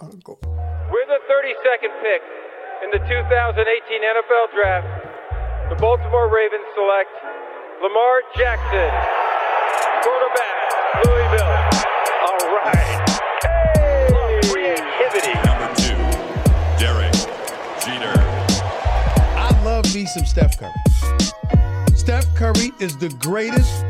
1, go. With the 32nd pick in the 2018 NFL Draft, the Baltimore Ravens select Lamar Jackson, quarterback, Louisville. All right. Hey! Creativity. Number two, Derek Jeter. I love me some Steph Curry. Steph Curry is the greatest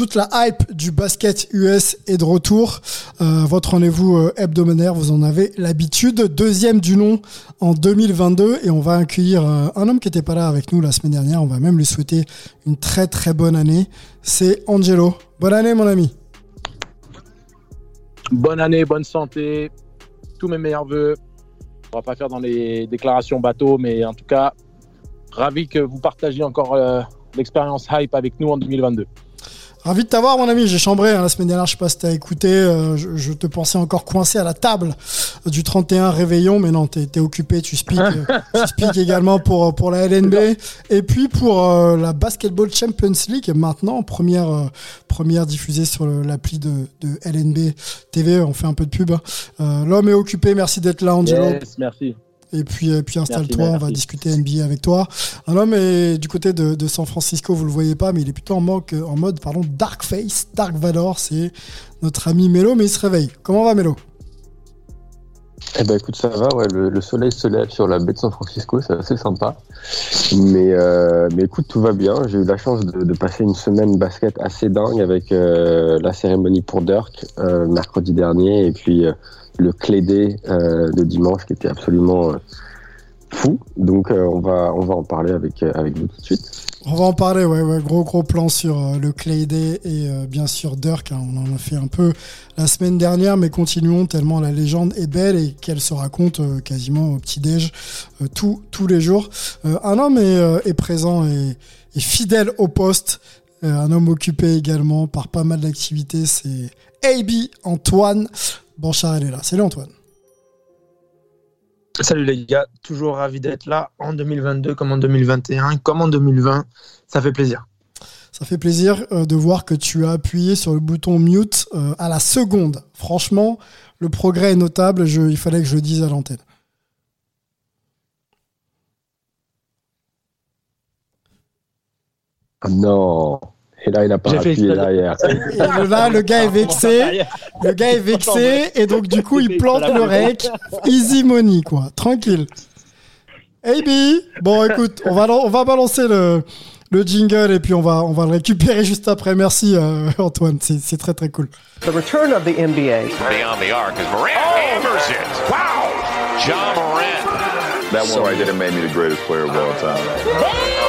Toute la hype du basket US est de retour. Euh, votre rendez-vous euh, hebdomadaire, vous en avez l'habitude. Deuxième du nom en 2022 et on va accueillir euh, un homme qui n'était pas là avec nous la semaine dernière. On va même lui souhaiter une très très bonne année. C'est Angelo. Bonne année mon ami. Bonne année, bonne santé, tous mes meilleurs voeux. On va pas faire dans les déclarations bateau, mais en tout cas, ravi que vous partagiez encore l'expérience hype avec nous en 2022. Ravi de t'avoir, mon ami. J'ai chambré hein, la semaine dernière. Je sais pas si t'as écouté. euh, je, je te pensais encore coincé à la table du 31 réveillon, mais non, t'es es occupé. Tu speaks, euh, tu speaks également pour pour la LNB et puis pour euh, la Basketball Champions League. Maintenant, première euh, première diffusée sur l'appli de, de LNB TV. On fait un peu de pub. Euh, L'homme est occupé. Merci d'être là, Angelo. Yes, merci. Et puis, et puis installe-toi, on va discuter NBA avec toi. Un homme est du côté de, de San Francisco, vous le voyez pas, mais il est plutôt en mode, en mode pardon, Dark Face, Dark Vador, c'est notre ami Melo, mais il se réveille. Comment va Melo? Eh ben écoute, ça va, ouais, le, le soleil se lève sur la baie de San Francisco, c'est assez sympa. Mais, euh, mais écoute, tout va bien. J'ai eu la chance de, de passer une semaine basket assez dingue avec euh, la cérémonie pour Dirk euh, mercredi dernier et puis euh, le clé day euh, de dimanche qui était absolument euh, fou. Donc euh, on, va, on va en parler avec, euh, avec vous tout de suite. On va en parler, ouais, ouais, gros gros plan sur euh, le Clay Day et bien sûr Dirk. hein, on en a fait un peu la semaine dernière, mais continuons tellement la légende est belle et qu'elle se raconte quasiment au petit déj euh, tous les jours. Un homme est, présent et, fidèle au poste. Un homme occupé également par pas mal d'activités, c'est AB Antoine Banchard. Elle est là. Salut Antoine. Salut les gars, toujours ravi d'être là en 2022 comme en 2021, comme en 2020. Ça fait plaisir. Ça fait plaisir euh, de voir que tu as appuyé sur le bouton mute euh, à la seconde. Franchement, le progrès est notable. Je, il fallait que je le dise à l'antenne. Ah non Et là, il a pas J'ai fait appuyé derrière. Et là, le gars est vexé. Le gars est vexé. Et donc, du coup, il plante le rec. Easy money, quoi. Tranquille. AB. Bon, écoute, on va, on va balancer le, le jingle et puis on va, on va le récupérer juste après. Merci, euh, Antoine. C'est c'est très, très cool. The return of the NBA. Beyond the arc as Morant hammers it. Wow. John Morant. That one right there made me the greatest player of all time.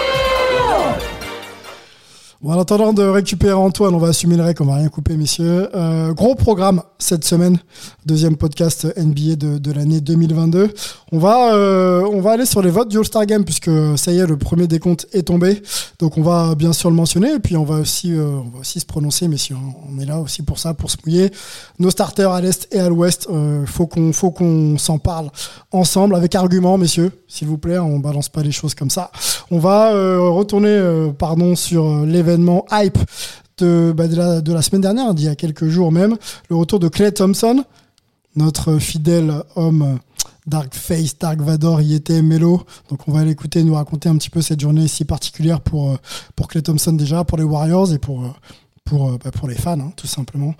Bon, en attendant de récupérer Antoine, on va assumer le rec, on va rien couper, messieurs. Euh, gros programme cette semaine, deuxième podcast NBA de, l'année 2022. On va, euh, on va aller sur les votes du All-Star Game puisque ça y est, le premier décompte est tombé. Donc on va bien sûr le mentionner et puis on va aussi, euh, on va aussi se prononcer, messieurs. On est là aussi pour ça, pour se mouiller. Nos starters à l'est et à l'ouest, faut qu'on, faut qu'on s'en parle ensemble avec argument, messieurs, s'il vous plaît. On balance pas les choses comme ça. On va retourner, pardon, sur euh, hype de, bah, de, la, semaine dernière, d'il y a quelques jours même, le retour de Clay Thompson, notre fidèle homme Dark Face, Dark Vador, y était Melo. Donc on va l'écouter nous raconter un petit peu cette journée si particulière pour, euh, pour Clay Thompson déjà, pour les Warriors et pour, euh, pour, euh, bah, pour les fans, hein, tout simplement.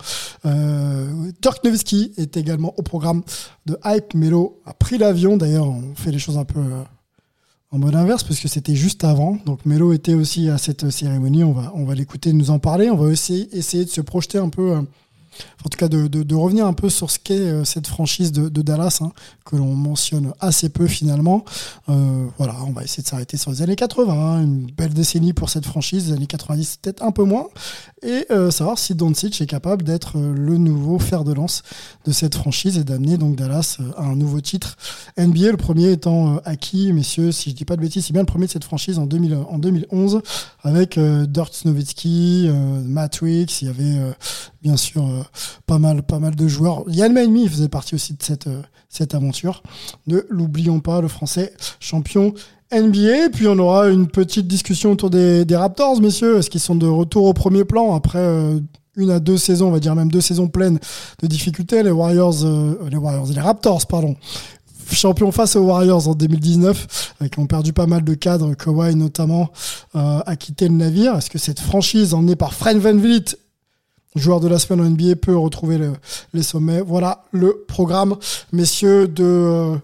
Euh, Dirk Nowitzki est également au programme de Hype. Melo a pris l'avion. D'ailleurs, on fait les choses un peu en mode inverse parce que c'était juste avant. Donc Melo était aussi à cette cérémonie. On va, on va l'écouter nous en parler. On va aussi essayer de se projeter un peu euh, en tout cas de, revenir un peu sur ce qu'est euh, cette franchise de, Dallas, hein, que l'on mentionne assez peu finalement. Euh, voilà, on va essayer de s'arrêter sur les années 80, hein, une belle décennie pour cette franchise, les années 90 peut-être un peu moins, et euh, savoir si Doncic est capable d'être le nouveau fer de lance de cette franchise et d'amener donc Dallas à un nouveau titre. NBA, le premier étant acquis, messieurs, si je dis pas de bêtises, c'est bien le premier de cette franchise en, 2000, en 2011, avec euh, Dirk Nowitzki, Matrix, il y avait bien sûr euh, pas mal pas mal de joueurs. Yann Maimi faisait partie aussi de cette euh, cette aventure. Ne l'oublions pas, le français champion NBA. Puis on aura une petite discussion autour des, Raptors, messieurs. Est-ce qu'ils sont de retour au premier plan après euh, une à deux saisons, on va dire même deux saisons pleines de difficultés? Les Warriors, les Warriors, les Raptors, pardon, champions face aux Warriors en 2019, euh, qui ont perdu pas mal de cadres, Kawhi notamment, a quitté le navire. Est-ce que cette franchise emmenée par Fred Van Vliet, joueur de la semaine en NBA, peut retrouver le- les sommets Voilà le programme, messieurs, de, euh,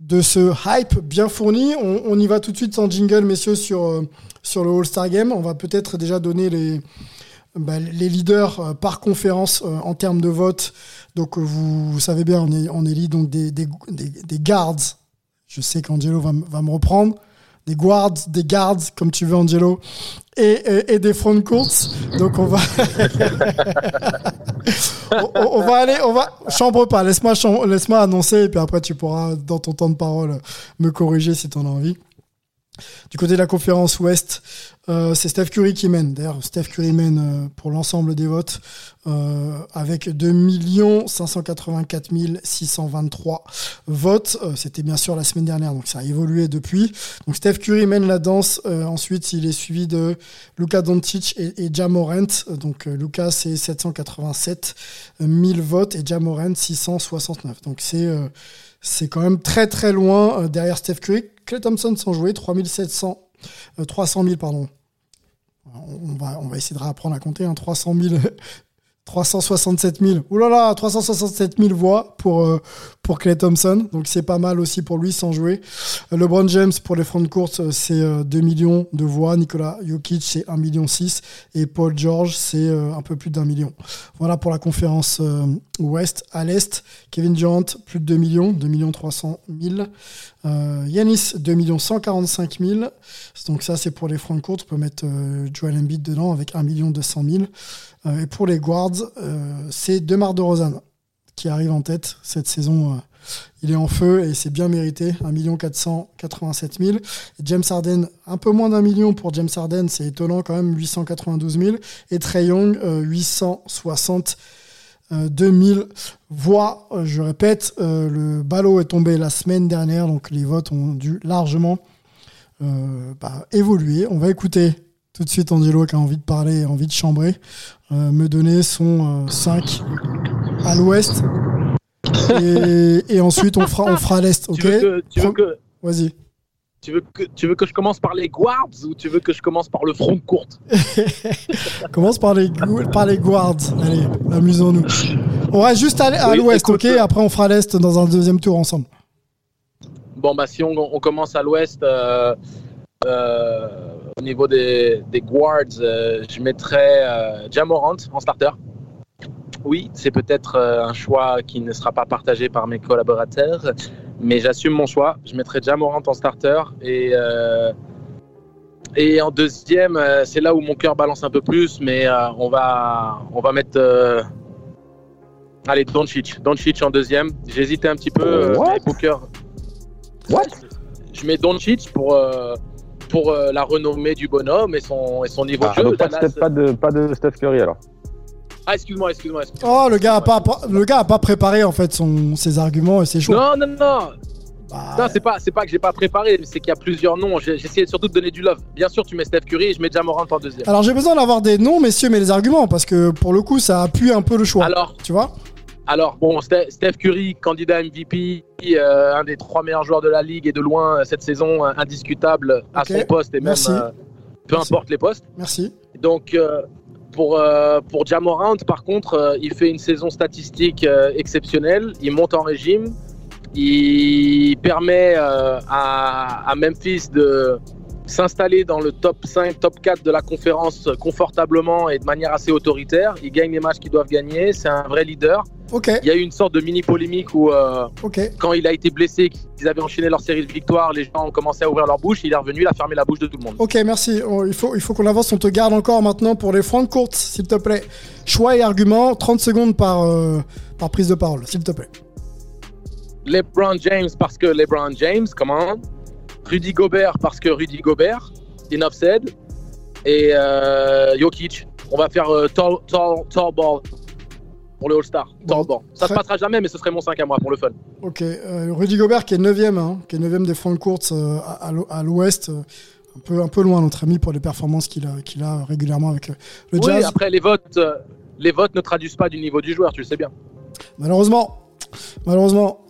de ce hype bien fourni. On, y va tout de suite sans jingle, messieurs, sur, euh, sur le All-Star Game. On va peut-être déjà donner les, bah, les leaders euh, par conférence en termes de vote. Donc vous, savez bien, on, élit donc des, des, des, des guards. Je sais qu'Angelo va, va me reprendre. Des guards, des guards, comme tu veux, Angelo, et, et, des front courts. Donc on va, on, va aller, on va chambre pas. Laisse-moi, laisse-moi annoncer, et puis après tu pourras dans ton temps de parole me corriger si tu en as envie. Du côté de la conférence Ouest, euh, c'est Steph Curry qui mène. D'ailleurs, Steph Curry mène euh, pour l'ensemble des votes euh, avec 2 584 623 votes. C'était bien sûr la semaine dernière, donc ça a évolué depuis. Donc Steph Curry mène la danse. Ensuite, il est suivi de Luka Doncic et, et Ja Morant. Donc Luka, c'est 787 000 votes et Ja Morant, 669. Donc c'est... c'est quand même très très loin derrière Steph Curry. Clay Thompson sans jouer, 3700, euh, 300 000 pardon. On va, on va essayer de réapprendre à compter, hein, 300 000, 367 000. Ouh là là, 367 000 voix pour, euh, pour Clay Thompson. Donc c'est pas mal aussi pour lui sans jouer. Euh, LeBron James pour les fronts de course, euh, c'est euh, 2 millions de voix. Nicolas Jokic, c'est 1 million 6. Et Paul George, c'est un peu plus d'un million. Voilà pour la conférence Ouest. À l'Est, Kevin Durant, plus de 2 millions, 2 millions 300 000. Euh, Yanis, 2 millions 145 000. Donc ça, c'est pour les fronts de courte. On peut mettre Joel Embiid dedans avec 1 million 200 000. Euh, et pour les guards, euh, c'est Demar DeRozan qui arrive en tête cette saison. euh, il est en feu et c'est bien mérité. 1 487 000. Et James Harden, un peu moins d'un million pour James Harden, c'est étonnant quand même, 892 000. Et Trey Young, euh, 860 euh, 2000 voix. Je répète, le ballot est tombé la semaine dernière, donc les votes ont dû largement bah, évoluer. On va écouter tout de suite Angelo qui a envie de parler, envie de chambrer, euh, me donner son euh, 5 à l'ouest. Et, et ensuite on fera, on fera à l'est, ok? que, Vas-y. tu veux que, tu veux que je commence par les guards ou tu veux que je commence par le front courte? Commence par les, par les guards. Allez, amusons-nous. On va juste aller à Oui, l'ouest, ok? Après on fera l'est dans un deuxième tour ensemble. Bon, bah, si on, on commence à l'ouest, euh, euh, au niveau des, des guards, euh, je mettrais euh, Jamorant en starter. Oui, c'est peut-être euh, un choix qui ne sera pas partagé par mes collaborateurs, mais j'assume mon choix. Je mettrai Jamorant en starter et, euh, et en deuxième, euh, c'est là où mon cœur balance un peu plus, mais euh, on, va, on va mettre. euh, Allez, Doncic. Doncic en deuxième. J'hésitais un petit peu. euh, What? Booker, What? Je mets Doncic pour, euh, pour euh, la renommée du bonhomme et son, et son niveau Ah, de jeu. pas, de Dallas- Steph- pas, de, pas de Steph Curry alors. Ah, excuse-moi, excuse-moi. excuse-moi. Oh, le gars a pas, le gars a pas préparé en fait son, ses arguments et ses choix. Non, non, non. Bah, Non, c'est pas, c'est pas que j'ai pas préparé, c'est qu'il y a plusieurs noms. Essayé surtout de donner du love. Bien sûr, tu mets Steph Curry et je mets Jamorant en deuxième. Alors j'ai besoin d'avoir des noms, messieurs, mais les arguments, parce que pour le coup, ça appuie un peu le choix. Alors, tu vois alors bon, Ste- Steph Curry, candidat MVP, euh, un des trois meilleurs joueurs de la ligue et de loin euh, cette saison, euh, indiscutable à son poste et même euh, peu Merci. importe les postes. Merci. Donc euh, pour pour Jamorant, par contre, il fait une saison statistique exceptionnelle. Il monte en régime. Il permet à, à Memphis de s'installer dans le top 5, top 4 de la conférence confortablement et de manière assez autoritaire. Il gagne les matchs qu'ils doivent gagner. C'est un vrai leader. Ok. Il y a eu une sorte de mini polémique où, euh, Ok. quand il a été blessé, qu'ils avaient enchaîné leur série de victoires, les gens ont commencé à ouvrir leur bouche. Il est revenu, il a fermé la bouche de tout le monde. Ok, merci. Oh, Il faut, il faut qu'on avance. On te garde encore maintenant pour les francs courtes, s'il te plaît. Choix et arguments, 30 secondes par, euh, par prise de parole, s'il te plaît. LeBron James parce que LeBron James, comment Rudy Gobert parce que Rudy Gobert, enough said. Et euh, Jokic, on va faire euh, tall, tall, tall ball pour le All-Star. Tall ball. Ça se très- passera jamais, mais ce serait mon 5 à moi pour le fun. Ok. euh, Rudy Gobert qui est 9ème, hein, qui est 9ème des francs courtes euh, à, à l'o- à l'ouest. un, peu, un peu loin, notre ami, pour les performances qu'il a, a régulièrement avec le Oui, Jazz. après les votes, les votes ne traduisent pas du niveau du joueur, tu le sais bien. Malheureusement. Malheureusement.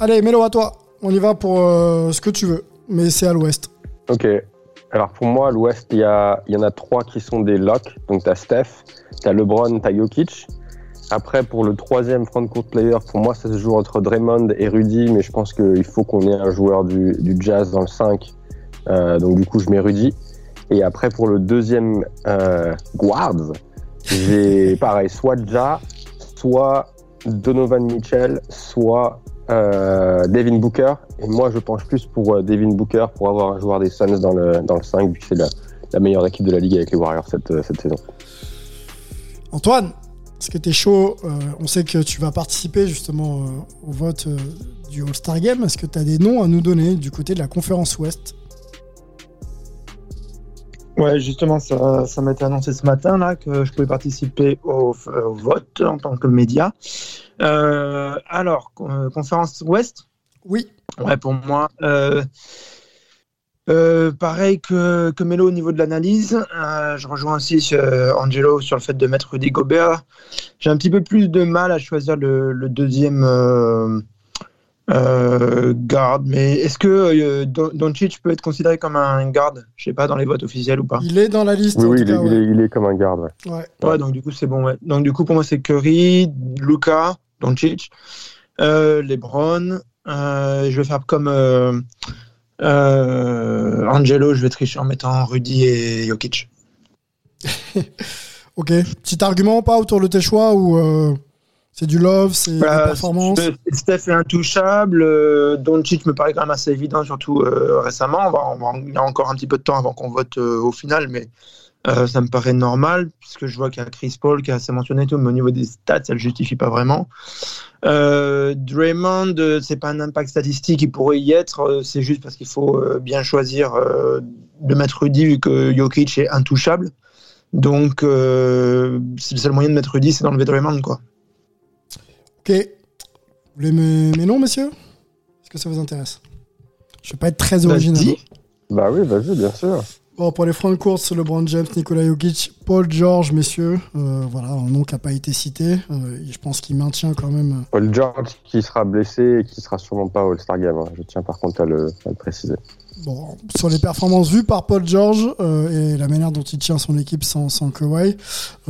Allez, Mélo, à toi. On y va pour ce que tu veux. Mais c'est à l'ouest. Ok. Alors pour moi, à l'Ouest, il y, y en a trois qui sont des locks. Donc tu as Steph, tu as LeBron, tu as Jokic. Après, pour le troisième front-court player, pour moi, ça se joue entre Draymond et Rudy, mais je pense qu'il faut qu'on ait un joueur du, du Jazz dans le 5. Euh, donc du coup, je mets Rudy. Et après, pour le deuxième euh, guards, j'ai pareil, soit Ja, soit Donovan Mitchell, soit euh, Devin Booker. Et moi, je penche plus pour euh, Devin Booker pour avoir un joueur des Suns dans le, dans le 5, vu que c'est la, la meilleure équipe de la ligue avec les Warriors cette, euh, cette saison. Antoine, est-ce que tu es chaud Euh, On sait que tu vas participer justement euh, au vote euh, du All-Star Game. Est-ce que tu as des noms à nous donner du côté de la conférence Ouest? Ouais, justement, ça, ça m'a été annoncé ce matin là que je pouvais participer au, au vote en tant que média. Euh, alors, con- conférence Ouest? Oui. Ouais, pour moi. euh, euh, pareil que, que Melo au niveau de l'analyse, euh, je rejoins aussi Angelo sur le fait de mettre Rudy Gobert. J'ai un petit peu plus de mal à choisir le, le deuxième euh, euh, garde, mais est-ce que euh, Don- Doncic peut être considéré comme un garde? Je sais pas dans les votes officiels ou pas. Il est dans la liste. Oui, il est, cas, il ouais. est- il est comme un garde. ouais. Ouais. Ouais, donc du coup, c'est bon. Ouais. Donc du coup, pour moi, c'est Curry, Luca, Doncic, euh, LeBron. Euh, je vais faire comme euh, euh, Angelo, je vais tricher en mettant Rudy et Jokic. Ok. Petit argument pas autour de tes choix ou c'est du love, c'est Bah, des performances? Euh, Steph est intouchable. Euh, Doncic me paraît quand même assez évident, surtout euh, récemment. On va, on va- il y a encore un petit peu de temps avant qu'on vote euh, au final, mais euh, ça me paraît normal, puisque je vois qu'il y a Chris Paul qui a assez mentionné tout, mais au niveau des stats, ça ne le justifie pas vraiment. Euh, Draymond, euh, c'est pas un impact statistique, il pourrait y être, euh, c'est juste parce qu'il faut bien choisir de mettre Rudy vu que Jokic est intouchable. Donc, euh, c'est le seul moyen de mettre Rudy, c'est d'enlever Draymond, quoi. Ok. Vous voulez mes, mes noms, messieurs? Est-ce que ça vous intéresse? Je vais pas être très original. Vas-y. Bah oui, vas-y, bien sûr. Bon, pour les francs de course, LeBron James, Nikola Jokic, Paul George, messieurs. Euh, voilà, un nom qui n'a pas été cité. Euh, je pense qu'il maintient quand même. Paul George qui sera blessé et qui sera sûrement pas All-Star Game. hein. Je tiens par contre à le, à le préciser. Bon, sur les performances vues par Paul George euh, et la manière dont il tient son équipe sans, sans Kawhi,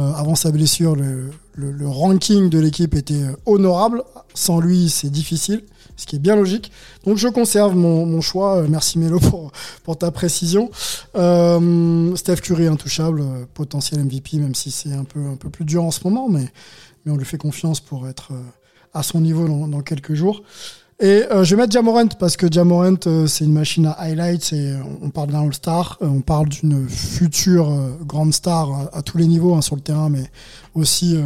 euh, avant sa blessure, le, le- le ranking de l'équipe était euh, honorable. Sans lui, c'est difficile, ce qui est bien logique. Donc je conserve mon, choix. Euh, Merci Melo pour, ta précision. Euh, Steph Curry intouchable, euh, potentiel MVP, même si c'est un peu, un peu plus dur en ce moment, mais, mais on lui fait confiance pour être à son niveau dans quelques jours. Et euh, je vais mettre Jamorant parce que Jamorant, euh, c'est une machine à highlights et euh, on parle d'un All-Star, euh, on parle d'une future euh, grande star à, tous les niveaux hein, sur le terrain, mais aussi,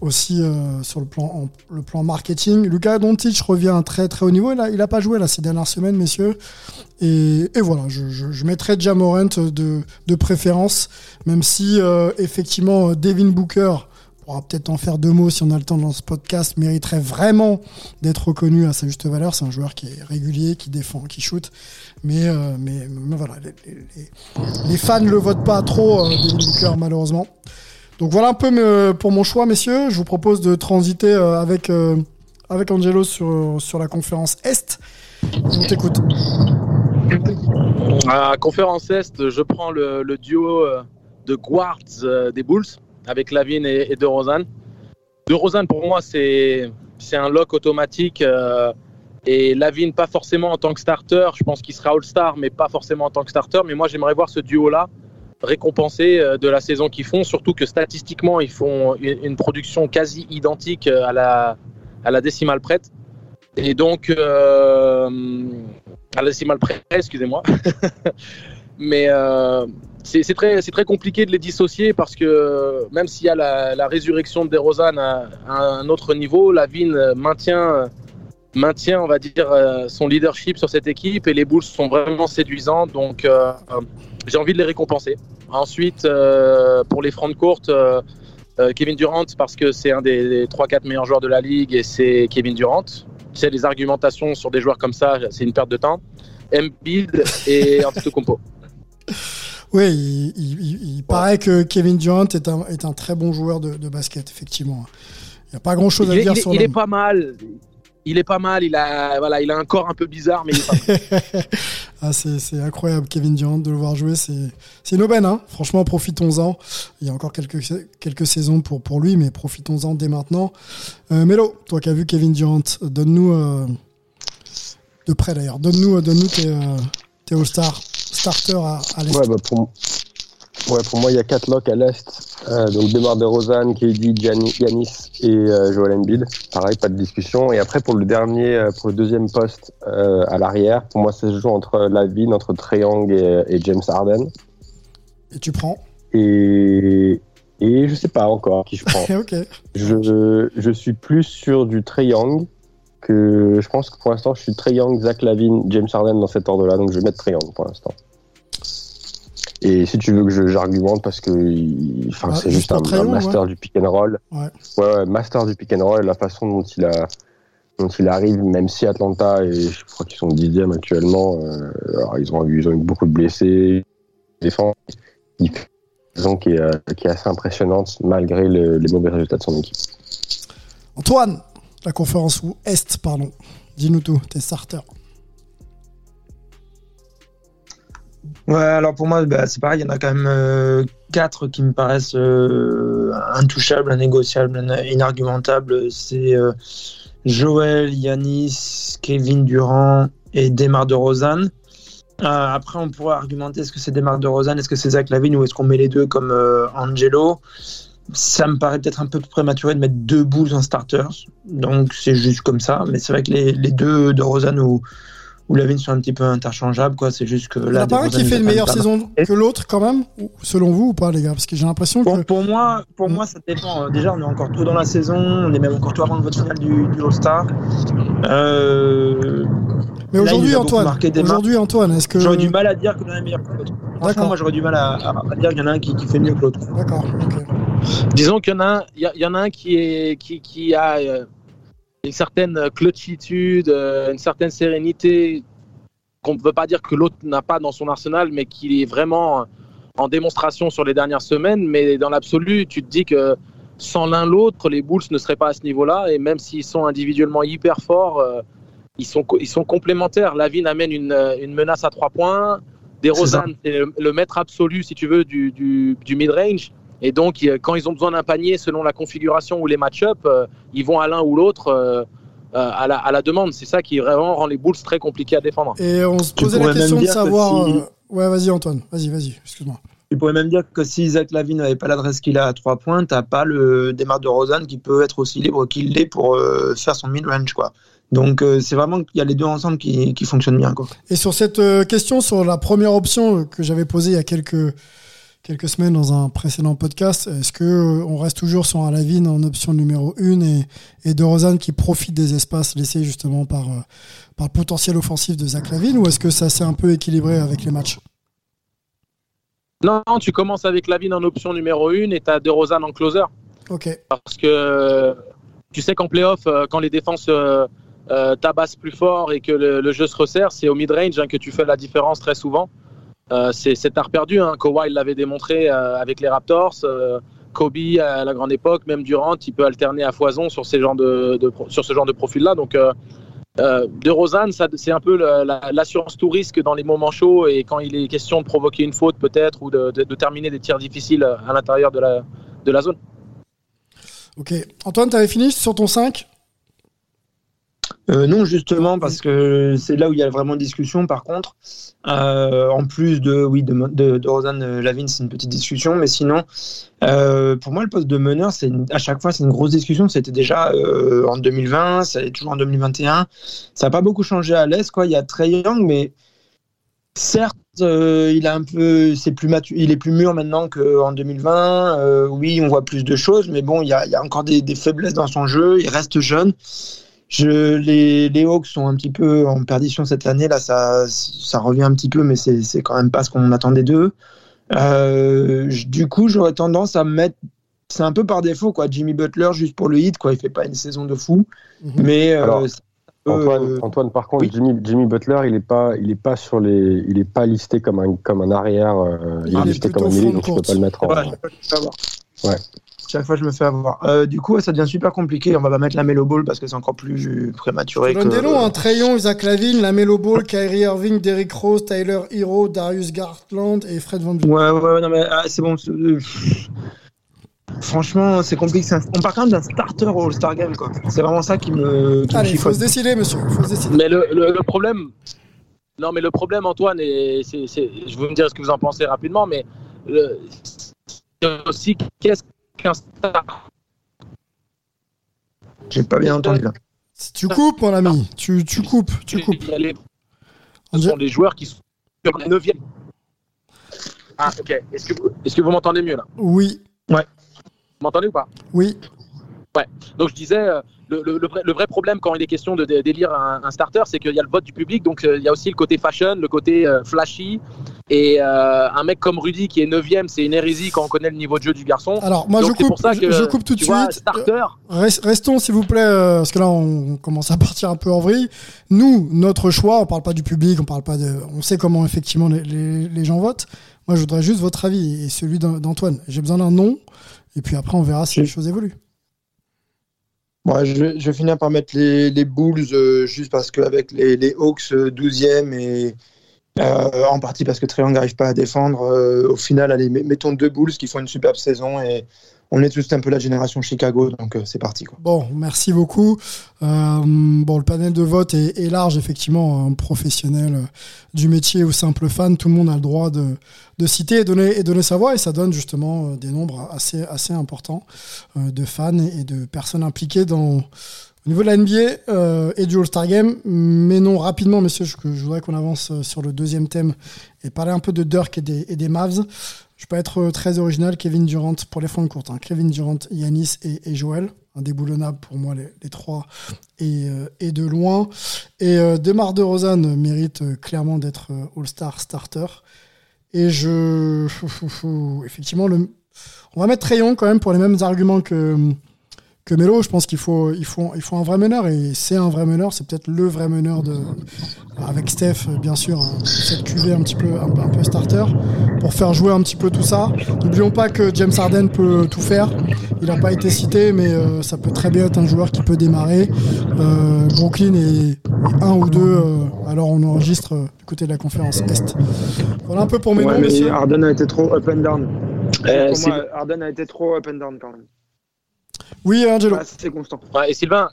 aussi sur le plan, le plan marketing. Luka Doncic revient à très très haut niveau. Il a, il a pas joué là ces dernières semaines, messieurs. Et, et voilà, je, je, je mettrai Jamorant de, de préférence, même si effectivement Devin Booker pourra peut-être en faire deux mots si on a le temps dans ce podcast, mériterait vraiment d'être reconnu à sa juste valeur. C'est un joueur qui est régulier, qui défend, qui shoot. Mais, euh, mais, mais voilà, les, fans ne le votent pas trop, euh, Booker, malheureusement. Donc voilà un peu me- pour mon choix, messieurs. Je vous propose de transiter euh, avec, euh, avec Angelo sur, sur la conférence Est. On t'écoute. À conférence Est, je prends le, duo euh, de guards euh, des Bulls avec Lavine et, De Rosanne. De Rosanne, pour moi, c'est un lock automatique. euh, Et Lavine, pas forcément en tant que starter. Je pense qu'il sera All-Star, mais pas forcément en tant que starter. Mais moi, j'aimerais voir ce duo-là récompensé euh, de la saison qu'ils font, surtout que statistiquement, ils font une production quasi identique euh, à la, à la décimale prête. Et donc, à la décimale près, excusez-moi. Mais c'est très, compliqué de les dissocier parce que même s'il y a la, résurrection de DeRozan à, à un autre niveau, Lavine maintient, maintient, euh, son leadership sur cette équipe et les Bulls sont vraiment séduisants. Donc, euh, j'ai envie de les récompenser. Ensuite, euh, pour les francs de courte, euh, euh, Kevin Durant, parce que c'est un des, des 3-4 meilleurs joueurs de la ligue et c'est Kevin Durant. Tu sais, les argumentations sur des joueurs comme ça, c'est une perte de temps. Embiid et Antetokounmpo. Oui, il, il- il- il paraît que Kevin Durant est un, est un très bon joueur de, de basket, effectivement. Il n'y a pas grand-chose à Il, est, dire il est- sur il est pas mal. Il est pas mal. Il a, voilà, il a un corps un peu bizarre, mais il est pas mal. Ah, c'est incroyable, Kevin Durant, de le voir jouer. C'est c'est une aubaine, hein. franchement, profitons-en. Il y a encore quelques, quelques saisons pour, pour lui, mais profitons-en dès maintenant. Euh, Mélo, toi qui as vu Kevin Durant, donne-nous, euh, de près d'ailleurs, donne-nous donne tes, euh, tes All-Star starters à, à l'Est. Ouais, bah pour, ouais, pour moi, il y a quatre locks à l'Est. Euh, donc, Demar DeRozan, KD, Gianni- Giannis et euh, Joel Embiid. Pareil, pas de discussion. Et après, pour le dernier, euh, pour le deuxième poste euh, à l'arrière, pour moi, ça se joue entre Lavine, entre Young et, et James Harden. Et tu prends? Et, et je sais pas encore qui je prends. Ok. Je, je suis plus sur du Trey Young que je pense que pour l'instant je suis Trey Young, Zach Lavine, James Harden dans cet ordre-là, donc je vais mettre Trey Young pour l'instant. Et si tu veux que j'argumente parce que enfin, Ah, c'est juste un, master ouais. du pick and roll. Ouais. Ouais, master du pick and roll, la façon dont il a dont il arrive, même si Atlanta et je crois qu'ils sont dixième actuellement, euh, alors ils ont eu ils ont eu beaucoup de blessés, défense, il fait une saison qui est, euh, qui est assez impressionnante malgré le- les mauvais résultats de son équipe. Antoine, la conférence ou Est, pardon. Dis-nous tout, tes starters. Ouais, alors pour moi, bah, c'est pareil, il y en a quand même euh, quatre qui me paraissent euh, intouchables, innégociables, in- inargumentables. C'est euh, Joël, Yanis, Kevin Durant et Demar de Rosanne. après, on pourrait argumenter est-ce que c'est Demar de Rosanne, est-ce que c'est Zach Lavine ou est-ce qu'on met les deux comme euh, Angelo? Ça me paraît peut-être un peu prématuré de mettre deux boules en starters, donc c'est juste comme ça. Mais c'est vrai que les, les deux de Rosanne ou, ou Lavine sont un petit peu interchangeables, quoi. C'est juste que Il n'y en là, a pas un qui fait une meilleure saison que l'autre, quand même Selon vous ou pas, les gars? Parce que j'ai l'impression que. Pour, pour moi, pour moi, ça dépend. Déjà, on est encore tôt dans la saison. On est même encore tôt avant le vote final du, du All-Star. Euh, Mais là, il aujourd'hui, Antoine, aujourd'hui, Antoine, est-ce que. J'aurais du mal à dire que l'un est meilleur que l'autre. Franchement, D'accord. moi, j'aurais du mal à, à- à dire qu'il y en a un qui, qui fait mieux que l'autre. D'accord, ok. Disons qu'il y en a un, il y, a- il y en a un qui, est, qui, qui a euh, une certaine clutchitude, euh, une certaine sérénité qu'on ne veut pas dire que l'autre n'a pas dans son arsenal, mais qui est vraiment en démonstration sur les dernières semaines. Mais dans l'absolu, tu te dis que sans l'un l'autre, les Bulls ne seraient pas à ce niveau-là. Et même s'ils sont individuellement hyper forts, euh, ils, sont, ils sont complémentaires. Lavine amène une, euh, une menace à trois points. DeRozan, c'est le, le maître absolu, si tu veux, du, du, du mid-range. Et donc, quand ils ont besoin d'un panier, selon la configuration ou les match-up, euh, ils vont à l'un ou l'autre euh, euh, à, la, à la demande. C'est ça qui vraiment rend les Bulls très compliqués à défendre. Et on se posait la question de savoir. si- euh, Ouais, vas-y, Antoine. Vas-y, vas-y, excuse-moi. Tu pourrais même dire que si Zach Lavine n'avait pas l'adresse qu'il a à trois points, t'as pas le démarre de Rosanne qui peut être aussi libre qu'il l'est pour euh, faire son mid-range, quoi. Donc, euh, c'est vraiment qu'il y a les deux ensemble qui, qui fonctionnent bien, quoi. Et sur cette euh, question, sur la première option que j'avais posée il y a quelques, quelques semaines dans un précédent podcast, est-ce que euh, on reste toujours sur un Lavine en option numéro 1 et, et de Rosanne qui profite des espaces laissés justement par, euh, par le potentiel offensif de Zach Lavine ou est-ce que ça s'est un peu équilibré avec les matchs? Non, tu commences avec Lavine en option numéro 1 et tu as DeRozan en closer. Ok. Parce que tu sais qu'en playoff, euh, quand les défenses euh, tabassent plus fort et que le, le jeu se resserre, c'est au mid-range hein, que tu fais la différence très souvent. Euh, c'est c'est tard perdu. Hein. Kawhi l'avait démontré euh, avec les Raptors. euh, Kobe à la grande époque, même Durant, il peut alterner à foison sur, ces genres de, sur ce genre de profil-là. Donc, de Rosanne, c'est un peu la- la- l'assurance tout risque dans les moments chauds et quand il est question de provoquer une faute peut-être ou de, terminer des tirs difficiles à l'intérieur de la, de la zone. Ok. Antoine, t'avais fini sur ton 5 Euh, non, justement, parce que c'est là où il y a vraiment discussion. Par contre, euh, en plus de oui de, de, de Rosanne Lavine, c'est une petite discussion, mais sinon, euh, pour moi, le poste de meneur, c'est à chaque fois c'est une grosse discussion. C'était déjà euh, en 2020, ça est toujours en 2021. Ça n'a pas beaucoup changé à l'est, quoi. Il y a Trey Young, mais certes, euh, il a un peu, c'est plus matu- il est plus mûr maintenant qu'en 2020. Euh, oui, on voit plus de choses, mais bon, il y a, il y a encore des, des faiblesses dans son jeu. Il reste jeune. Je, les, les Hawks sont un petit peu en perdition cette année. Là, ça, ça revient un petit peu, mais c'est c'est quand même pas ce qu'on attendait d'eux. Euh, du coup, j'aurais tendance à me mettre. C'est un peu par défaut, quoi. Jimmy Butler, juste pour le hit, quoi. Il fait pas une saison de fou, mais euh, Alors, Antoine, euh, Antoine, par contre, Jimmy, Jimmy Butler, il est pas, il est pas sur les, il est pas listé comme un, comme un arrière. euh, il, Il est est listé comme un milieu, donc je peux pas le mettre en. Ouais, je avoir. Ouais. Chaque fois, je me fais avoir. Euh, du coup, ça devient super compliqué. On va pas mettre la Melo Ball parce que c'est encore plus prématuré. Que- des noms, hein, Trayon, Isaac Lavine, Lamelo Ball, Kyrie Irving, Derrick Rose, Tyler Hero, Darius Garland et Fred Van Vliet. Ouais, ouais, ouais, non, mais ah, c'est bon. euh. Franchement, c'est compliqué. On parle quand même d'un starter au All-Star Game, quoi. C'est vraiment ça qui me. Qui Allez, il faut chiffonne. se décider, monsieur. Faut se décider. Mais le, le- le problème, non, mais le problème, Antoine, et c'est, c'est- je vais vous me dire ce que vous en pensez rapidement, mais le- c'est aussi qu'est-ce qu'un star J'ai pas bien entendu là. Tu coupes, mon ami. Tu, tu coupes, tu coupes. Les- Ce sont des joueurs qui sont sur la 9 Ah, ok. Est-ce que, vous- est-ce que vous m'entendez mieux là? Oui. Ouais. Vous m'entendez ou pas? Oui. Ouais. Donc je disais, euh, le, le- le vrai, le vrai problème quand il est question de dé- d'élire un, un starter, c'est qu'il y a le vote du public, donc euh, il y a aussi le côté fashion, le côté euh, flashy. Et euh, un mec comme Rudy qui est 9 c'est une hérésie quand on connaît le niveau de jeu du garçon. Alors, moi, Donc, je coupe, pour ça je- que, je coupe tout de suite. starter. Res- Restons, s'il vous plaît, euh, parce que là, on commence à partir un peu en vrille. Nous, notre choix, on parle pas du public, on parle pas de, on sait comment effectivement les, les- les gens votent. Moi, je voudrais juste votre avis et celui d'An- d'Antoine. J'ai besoin d'un nom, et puis après, on verra si les choses évoluent. Ouais, je, vais- finir par mettre les, Bulls euh, juste parce qu'avec les, les Hawks euh, 12e et euh, en partie parce que Young n'arrive pas à défendre, euh, au final, allez, met- mettons deux Bulls qui font une superbe saison et on est tous un peu la génération Chicago, donc euh, c'est parti. Bon, merci beaucoup. Euh, bon, le panel de vote est, large, effectivement, un professionnel euh, du métier ou simple fan, tout le monde a le droit de, citer et donner, et donner sa voix, et ça donne justement des nombres assez, importants de fans et, de personnes impliquées dans, au niveau de la NBA et du All-Star Game. Mais non, rapidement, messieurs, je, voudrais qu'on avance sur le deuxième thème et parler un peu de Dirk et des Mavs. Je peux être euh, très original, Kevin Durant pour les fonds courtes. Hein. Kevin Durant, Yanis et, et Joel. Indéboulonnable pour moi, les, trois. Et, euh, et de loin. Et euh, Demar DeRozan mérite euh, clairement d'être All-Star starter. Et je. Effectivement, le... on va mettre Rayon quand même pour les mêmes arguments que, que Melo. Je pense qu'il faut, il faut, il faut un vrai meneur. Et c'est un vrai meneur. C'est peut-être le vrai meneur de. Avec Steph, bien sûr, hein, cette cuvée un petit peu, un, un peu starter, pour faire jouer un petit peu tout ça. N'oublions pas que James Harden peut tout faire. Il n'a pas été cité, mais euh, ça peut très bien être un joueur qui peut démarrer. Euh, Brooklyn est, est un ou deux. euh, alors on enregistre euh, du côté de la conférence Est. Voilà un peu pour mes Ouais, noms, mais. Harden a été trop up and down. Euh, pour moi, Harden a été trop up and down quand même. Oui, Angelo. C'est constant. Ouais, et Sylvain,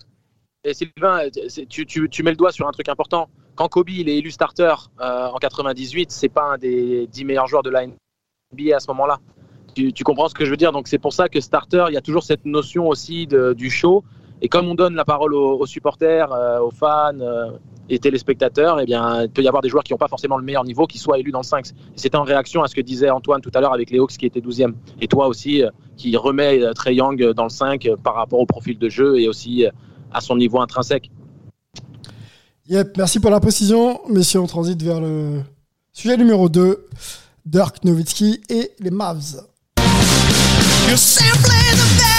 et Sylvain tu, tu- tu mets le doigt sur un truc important. Quand Kobe il est élu starter euh, en 98, c'est pas un des 10 meilleurs joueurs de la NBA à ce moment-là. Tu, tu comprends ce que je veux dire? Donc c'est pour ça que starter, il y a toujours cette notion aussi de- du show. Et comme on donne la parole aux, aux supporters, euh, aux fans euh, et téléspectateurs, eh bien, il peut y avoir des joueurs qui n'ont pas forcément le meilleur niveau qui soient élus dans le 5. C'était en réaction à ce que disait Antoine tout à l'heure avec les Hawks qui étaient 12e. Et toi aussi, euh, qui remet euh, Trey Young dans le 5 euh, par rapport au profil de jeu et aussi à son niveau intrinsèque. Yep, merci pour la précision. Messieurs, on transite vers le sujet numéro 2. Dirk Nowitzki et les Mavs. You're simply the best.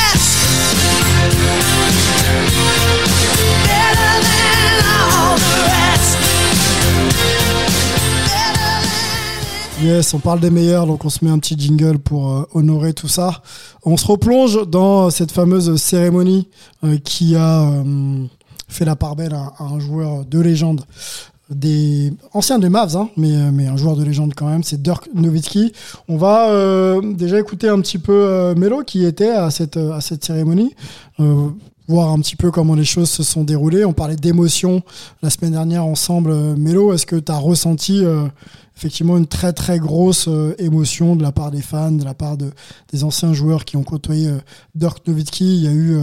Yes, on parle des meilleurs, donc on se met un petit jingle pour euh, honorer tout ça. On se replonge dans cette fameuse cérémonie euh, qui a euh, fait la part belle à, un joueur de légende des anciens des Mavs, hein, mais, mais un joueur de légende quand même, c'est Dirk Nowitzki. On va déjà écouter un petit peu Melo qui était à cette, à cette cérémonie. Voir un petit peu comment les choses se sont déroulées. On parlait d'émotion la semaine dernière ensemble. Euh, Mélo, est-ce que tu as ressenti euh, effectivement une très très grosse euh, émotion de la part des fans, de la part de, des anciens joueurs qui ont côtoyé Dirk Nowitzki? Il y a eu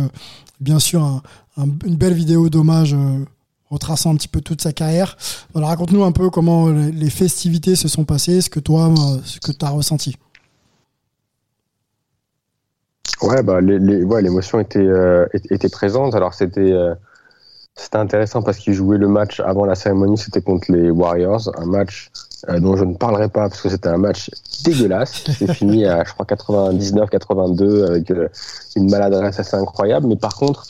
bien sûr un- un- une belle vidéo d'hommage retraçant un petit peu toute sa carrière. Raconte-nous un peu comment les, festivités se sont passées, ce que toi, ce que tu as ressenti? Ouais, bah, les, les- ouais, l'émotion était, euh, était, présente. Alors, c'était, euh, c'était intéressant parce qu'ils jouaient le match avant la cérémonie, c'était contre les Warriors. Un match euh, dont je ne parlerai pas parce que c'était un match dégueulasse. C'est fini à, je crois, 99-82 avec une maladresse assez incroyable. Mais par contre,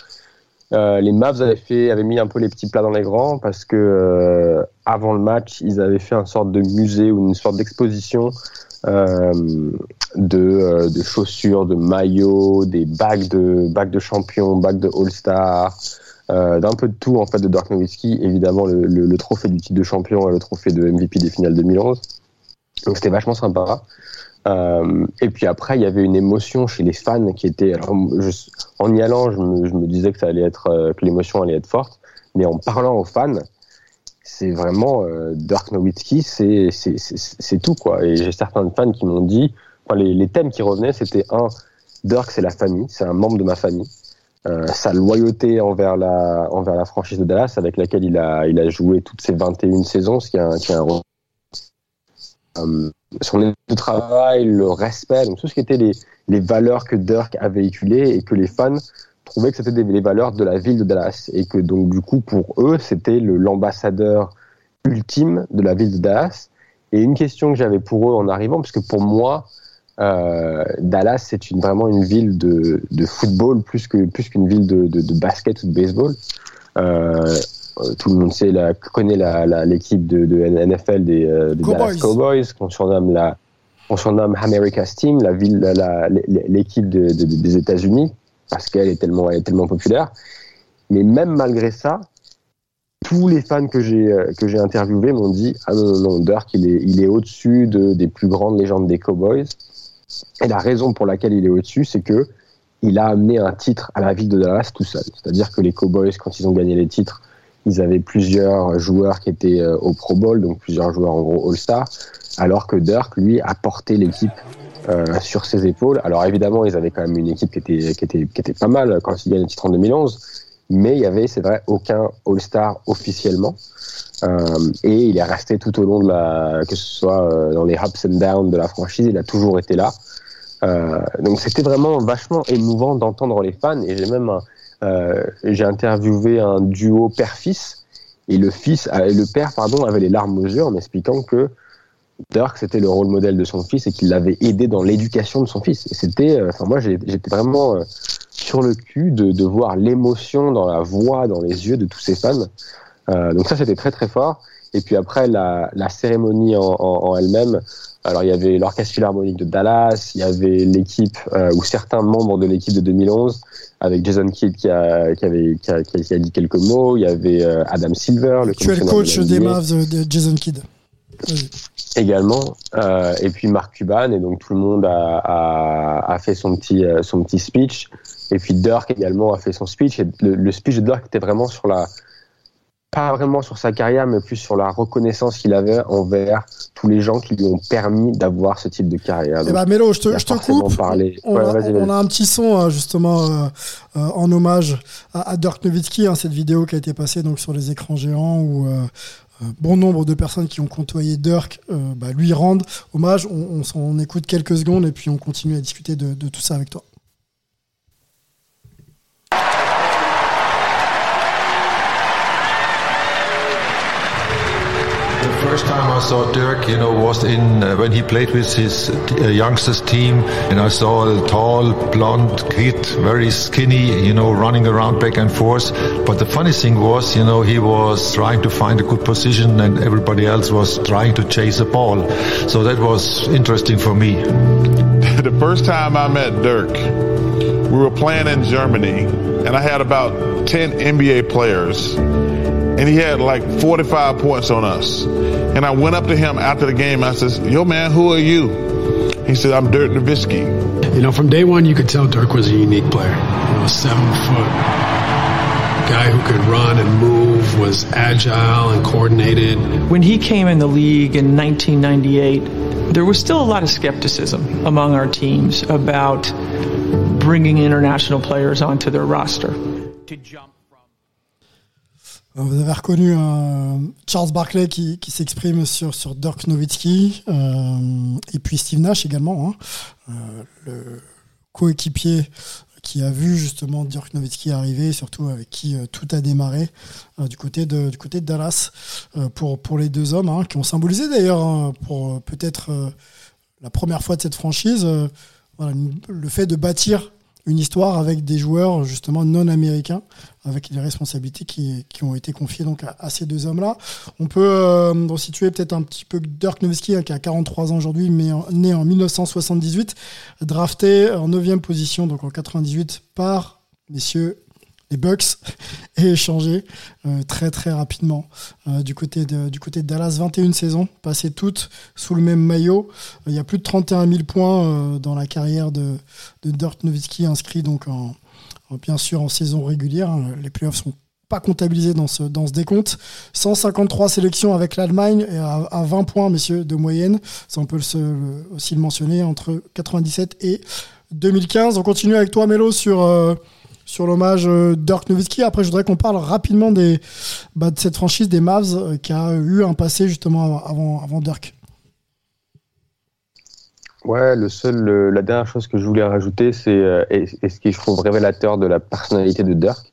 les Mavs avaient fait, avaient mis un peu les petits plats dans les grands parce que avant le match, ils avaient fait une sorte de musée ou une sorte d'exposition euh, de, euh, de chaussures, de maillots, des bagues de bagues de champion, bagues de All-Star, euh, d'un peu de tout en fait de Dirk Nowitzki. Évidemment le, trophée du titre de champion et le trophée de MVP des finales 2011. Donc c'était vachement sympa. Et puis après, il y avait une émotion chez les fans qui était. En y allant, je me, je me disais que que l'émotion allait être forte, mais en parlant aux fans, c'est vraiment euh, Dirk Nowitzki, c'est tout quoi. Et j'ai certains fans qui m'ont dit, enfin, les, les thèmes qui revenaient, c'était un, Dirk c'est la famille, c'est un membre de ma famille. Euh, sa loyauté envers la envers la franchise de Dallas avec laquelle il a il a joué toutes ses 21 saisons, ce qui est un, qui est un euh, son éthique de travail, le respect, donc tout ce qui était les, les valeurs que Dirk a véhiculées et que les fans trouvaient que c'était les valeurs de la ville de Dallas et que donc du coup pour eux c'était l'ambassadeur ultime de la ville de Dallas. Et une question que j'avais pour eux en arrivant, parce que pour moi euh, Dallas c'est une, vraiment une ville de, de football plus que plus qu'une ville de, de, de basket ou de baseball. Euh, euh, tout le monde sait, la, connaît la- la- l'équipe de, NFL des, euh, des Dallas Cowboys. Qu'on surnomme la, on surnomme America's Team, la ville, la- la- l'équipe de- de- des États-Unis, parce qu'elle est tellement, elle est tellement populaire. Mais même malgré ça, tous les fans que j'ai euh, que j'ai interviewés m'ont dit ah non non non Dirk il est il est au-dessus de, des plus grandes légendes des Cowboys. Et la raison pour laquelle il est au-dessus, c'est que il a amené un titre à la ville de Dallas tout seul. C'est-à-dire que les Cowboys, quand ils ont gagné les titres, ils avaient plusieurs joueurs qui étaient euh, au Pro Bowl, donc plusieurs joueurs en gros All-Star, alors que Dirk, lui, a porté l'équipe euh, sur ses épaules. Alors évidemment, ils avaient quand même une équipe qui était, qui était, qui était pas mal quand ils gagnent le titre en 2011, mais il y avait, c'est vrai, aucun All-Star officiellement. Euh, et il est resté tout au long de la, que ce soit euh, dans les ups and downs de la franchise, il a toujours été là. Euh, donc c'était vraiment vachement émouvant d'entendre les fans et j'ai même euh, j'ai interviewé un duo père-fils et le fils, le père pardon avait les larmes aux yeux en expliquant que Dirk c'était le rôle modèle de son fils et qu'il l'avait aidé dans l'éducation de son fils. Et c'était, euh, enfin moi j'étais vraiment euh, sur le cul de, de voir l'émotion dans la voix, dans les yeux de tous ces fans. Euh, donc ça c'était très très fort. Et puis après la, la cérémonie en, en, en elle-même, alors il y avait l'orchestre philharmonique de Dallas, il y avait l'équipe euh, ou certains membres de l'équipe de 2011 avec Jason Kidd qui a, qui avait qui a, qui a- dit quelques mots, il y avait euh, Adam Silver, le Tu es le coach de des Mavs, de Jason Kidd. Vas-y. également, euh, et puis Mark Cuban, et donc tout le monde a, a, a fait son petit, euh, son petit speech, et puis Dirk également a fait son speech, et le, le speech de Dirk était vraiment sur la, pas vraiment sur sa carrière, mais plus sur la reconnaissance qu'il avait envers tous les gens qui lui ont permis d'avoir ce type de carrière. Eh ben Mélo, je te, je te coupe. parlé. On, Ouais, a, on un petit son euh, justement euh, euh, en hommage à, à Dirk Nowitzki, hein, cette vidéo qui a été passée donc sur les écrans géants où bon nombre de personnes qui ont côtoyé Dirk euh, bah, lui rendent hommage. On, on s'en écoute quelques secondes et puis on continue à discuter de tout ça avec toi. First time I saw Dirk, you know, was in uh, when he played with his uh, youngsters team, and I saw a tall, blonde kid, very skinny, you know, running around back and forth. But the funny thing was, you know, he was trying to find a good position, and everybody else was trying to chase a ball. So that was interesting for me. the first time I met Dirk, we were playing in Germany, and I had about 10 NBA players, and he had like 45 points on us. And I went up to him after the game. I says, "Yo, man, who are you?" He said, "I'm Dirk Nowitzki." You know, from day one, you could tell Dirk was a unique player. You know, seven foot guy who could run and move, was agile and coordinated. When he came in the league in 1998, there was still a lot of skepticism among our teams about bringing international players onto their roster. Euh, Vous avez reconnu euh, Charles Barkley qui, s'exprime sur, Dirk Nowitzki euh, et puis Steve Nash également, hein, euh, le coéquipier qui a vu justement Dirk Nowitzki arriver, surtout avec qui euh, tout a démarré euh, du côté de Dallas euh, pour les deux hommes hein, qui ont symbolisé d'ailleurs hein, pour euh, peut-être euh, la première fois de cette franchise euh, le fait de bâtir une histoire avec des joueurs justement non américains, avec les responsabilités qui, ont été confiées donc à, ces deux hommes-là. On peut euh, resituer peut-être un petit peu Dirk Nowitzki hein, qui a 43 ans aujourd'hui, mais né en 1978, drafté en 9 position donc en 98 par messieurs les Bucks et échangé euh, très très rapidement euh, du côté de du côté de Dallas 21 saisons passées toutes sous le même maillot Euh, il y a plus de 31 000 points dans la carrière de de Dirk Nowitzki inscrit donc en, en- bien sûr en saison régulière hein. les playoffs sont pas comptabilisés dans ce, dans ce décompte. 153 sélections avec l'Allemagne et à, à 20 points, messieurs, de moyenne. Ça, on peut aussi le mentionner entre 97 et 2015. On continue avec toi, Mélo, sur, euh, sur l'hommage euh, Dirk Nowitzki. Après, je voudrais qu'on parle rapidement bah, de cette franchise des Mavs euh, qui a eu un passé justement avant, avant Dirk. Ouais, le seul, le- la dernière chose que je voulais rajouter, c'est euh, et, et ce qui je trouve révélateur de la personnalité de Dirk,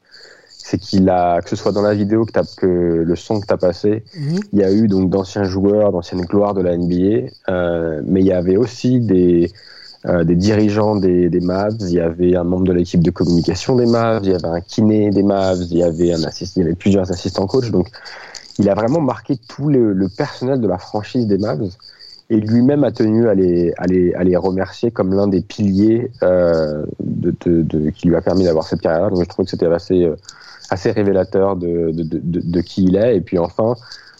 c'est qu'il a, que ce soit dans la vidéo que, t'as- que le son que tu as passé, il y a eu donc d'anciens joueurs, d'anciennes gloires de la NBA, euh, mais il y avait aussi des, euh, des dirigeants des, des Mavs, il y avait un membre de l'équipe de communication des Mavs, il y avait un kiné des Mavs, il y avait un assist, il y avait plusieurs assistants coach, donc il a vraiment marqué tout le, le personnel de la franchise des Mavs et lui-même a tenu à les, à les, à les remercier comme l'un des piliers euh, de, de, de- qui lui a permis d'avoir cette carrière. Donc je trouve que c'était assez, euh, assez révélateur de, de, de, qui il est. Et puis enfin,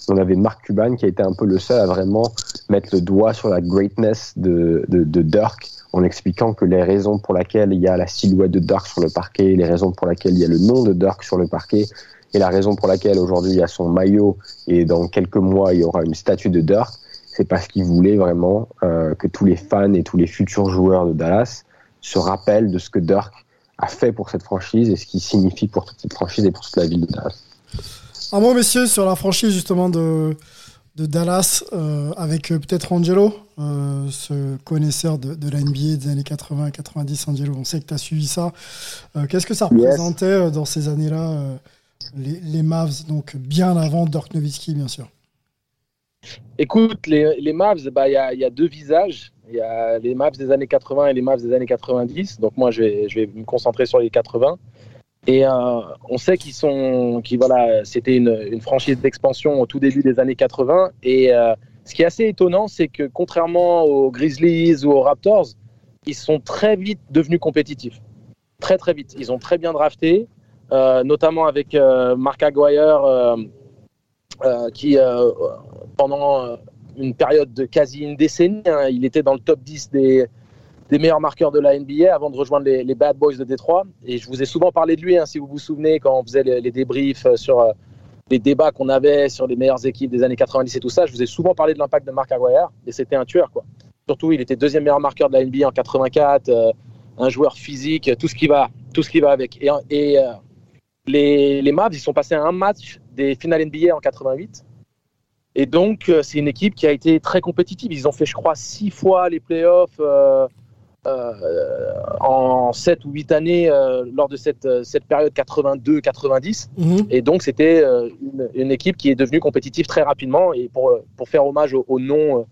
on avait Mark Cuban qui a été un peu le seul à vraiment mettre le doigt sur la greatness de, de, de Dirk en expliquant que les raisons pour lesquelles il y a la silhouette de Dirk sur le parquet, les raisons pour lesquelles il y a le nom de Dirk sur le parquet, et la raison pour laquelle aujourd'hui il y a son maillot et dans quelques mois il y aura une statue de Dirk, c'est parce qu'il voulait vraiment euh, que tous les fans et tous les futurs joueurs de Dallas se rappellent de ce que Dirk a fait pour cette franchise et ce qu'il signifie pour toute cette franchise et pour toute la ville de Dallas. Un mot, messieurs, sur la franchise justement de, de Dallas euh, avec euh, peut-être Angelo, euh, ce connaisseur de, de la NBA des années 80 et 90. Angelo, on sait que tu as suivi ça. Qu'est-ce que ça représentait dans ces années-là, les, les Mavs, donc bien avant Dirk Nowitzki, bien sûr? Écoute, les, Mavs, bah, il y, a, y a deux visages. Il y a les Mavs des années 80 et les Mavs des années 90. Donc moi, je vais, me concentrer sur les 80. Et euh, on sait qu'ils sont, voilà, c'était une, franchise d'expansion au tout début des années 80. Et euh, ce qui est assez étonnant, c'est que contrairement aux Grizzlies ou aux Raptors, ils sont très vite devenus compétitifs. Très très vite. Ils ont très bien drafté, euh, notamment avec Mark Aguirre, qui euh, pendant euh, une période de quasi une décennie, hein, il était dans le top 10 des, meilleurs marqueurs de la NBA avant de rejoindre les, Bad Boys de Détroit. Et je vous ai souvent parlé de lui, hein, si vous vous souvenez, quand on faisait les, débriefs euh, sur euh, les débats qu'on avait sur les meilleures équipes des années 90 et tout ça. Je vous ai souvent parlé de l'impact de Mark Aguirre et c'était un tueur. Quoi. Surtout, il était deuxième meilleur marqueur de la NBA en 84, euh, un joueur physique, tout ce qui va, tout ce qui va avec. Et, euh, les, les Mavs, ils sont passés à un match des finales NBA en 88. Et donc, euh, c'est une équipe qui a été très compétitive. Ils ont fait, je crois, six fois les playoffs euh, euh, en sept ou huit années euh, lors de cette, cette période 82-90. Et donc, c'était une, une équipe qui est devenue compétitive très rapidement. Et pour, pour faire hommage au, au nom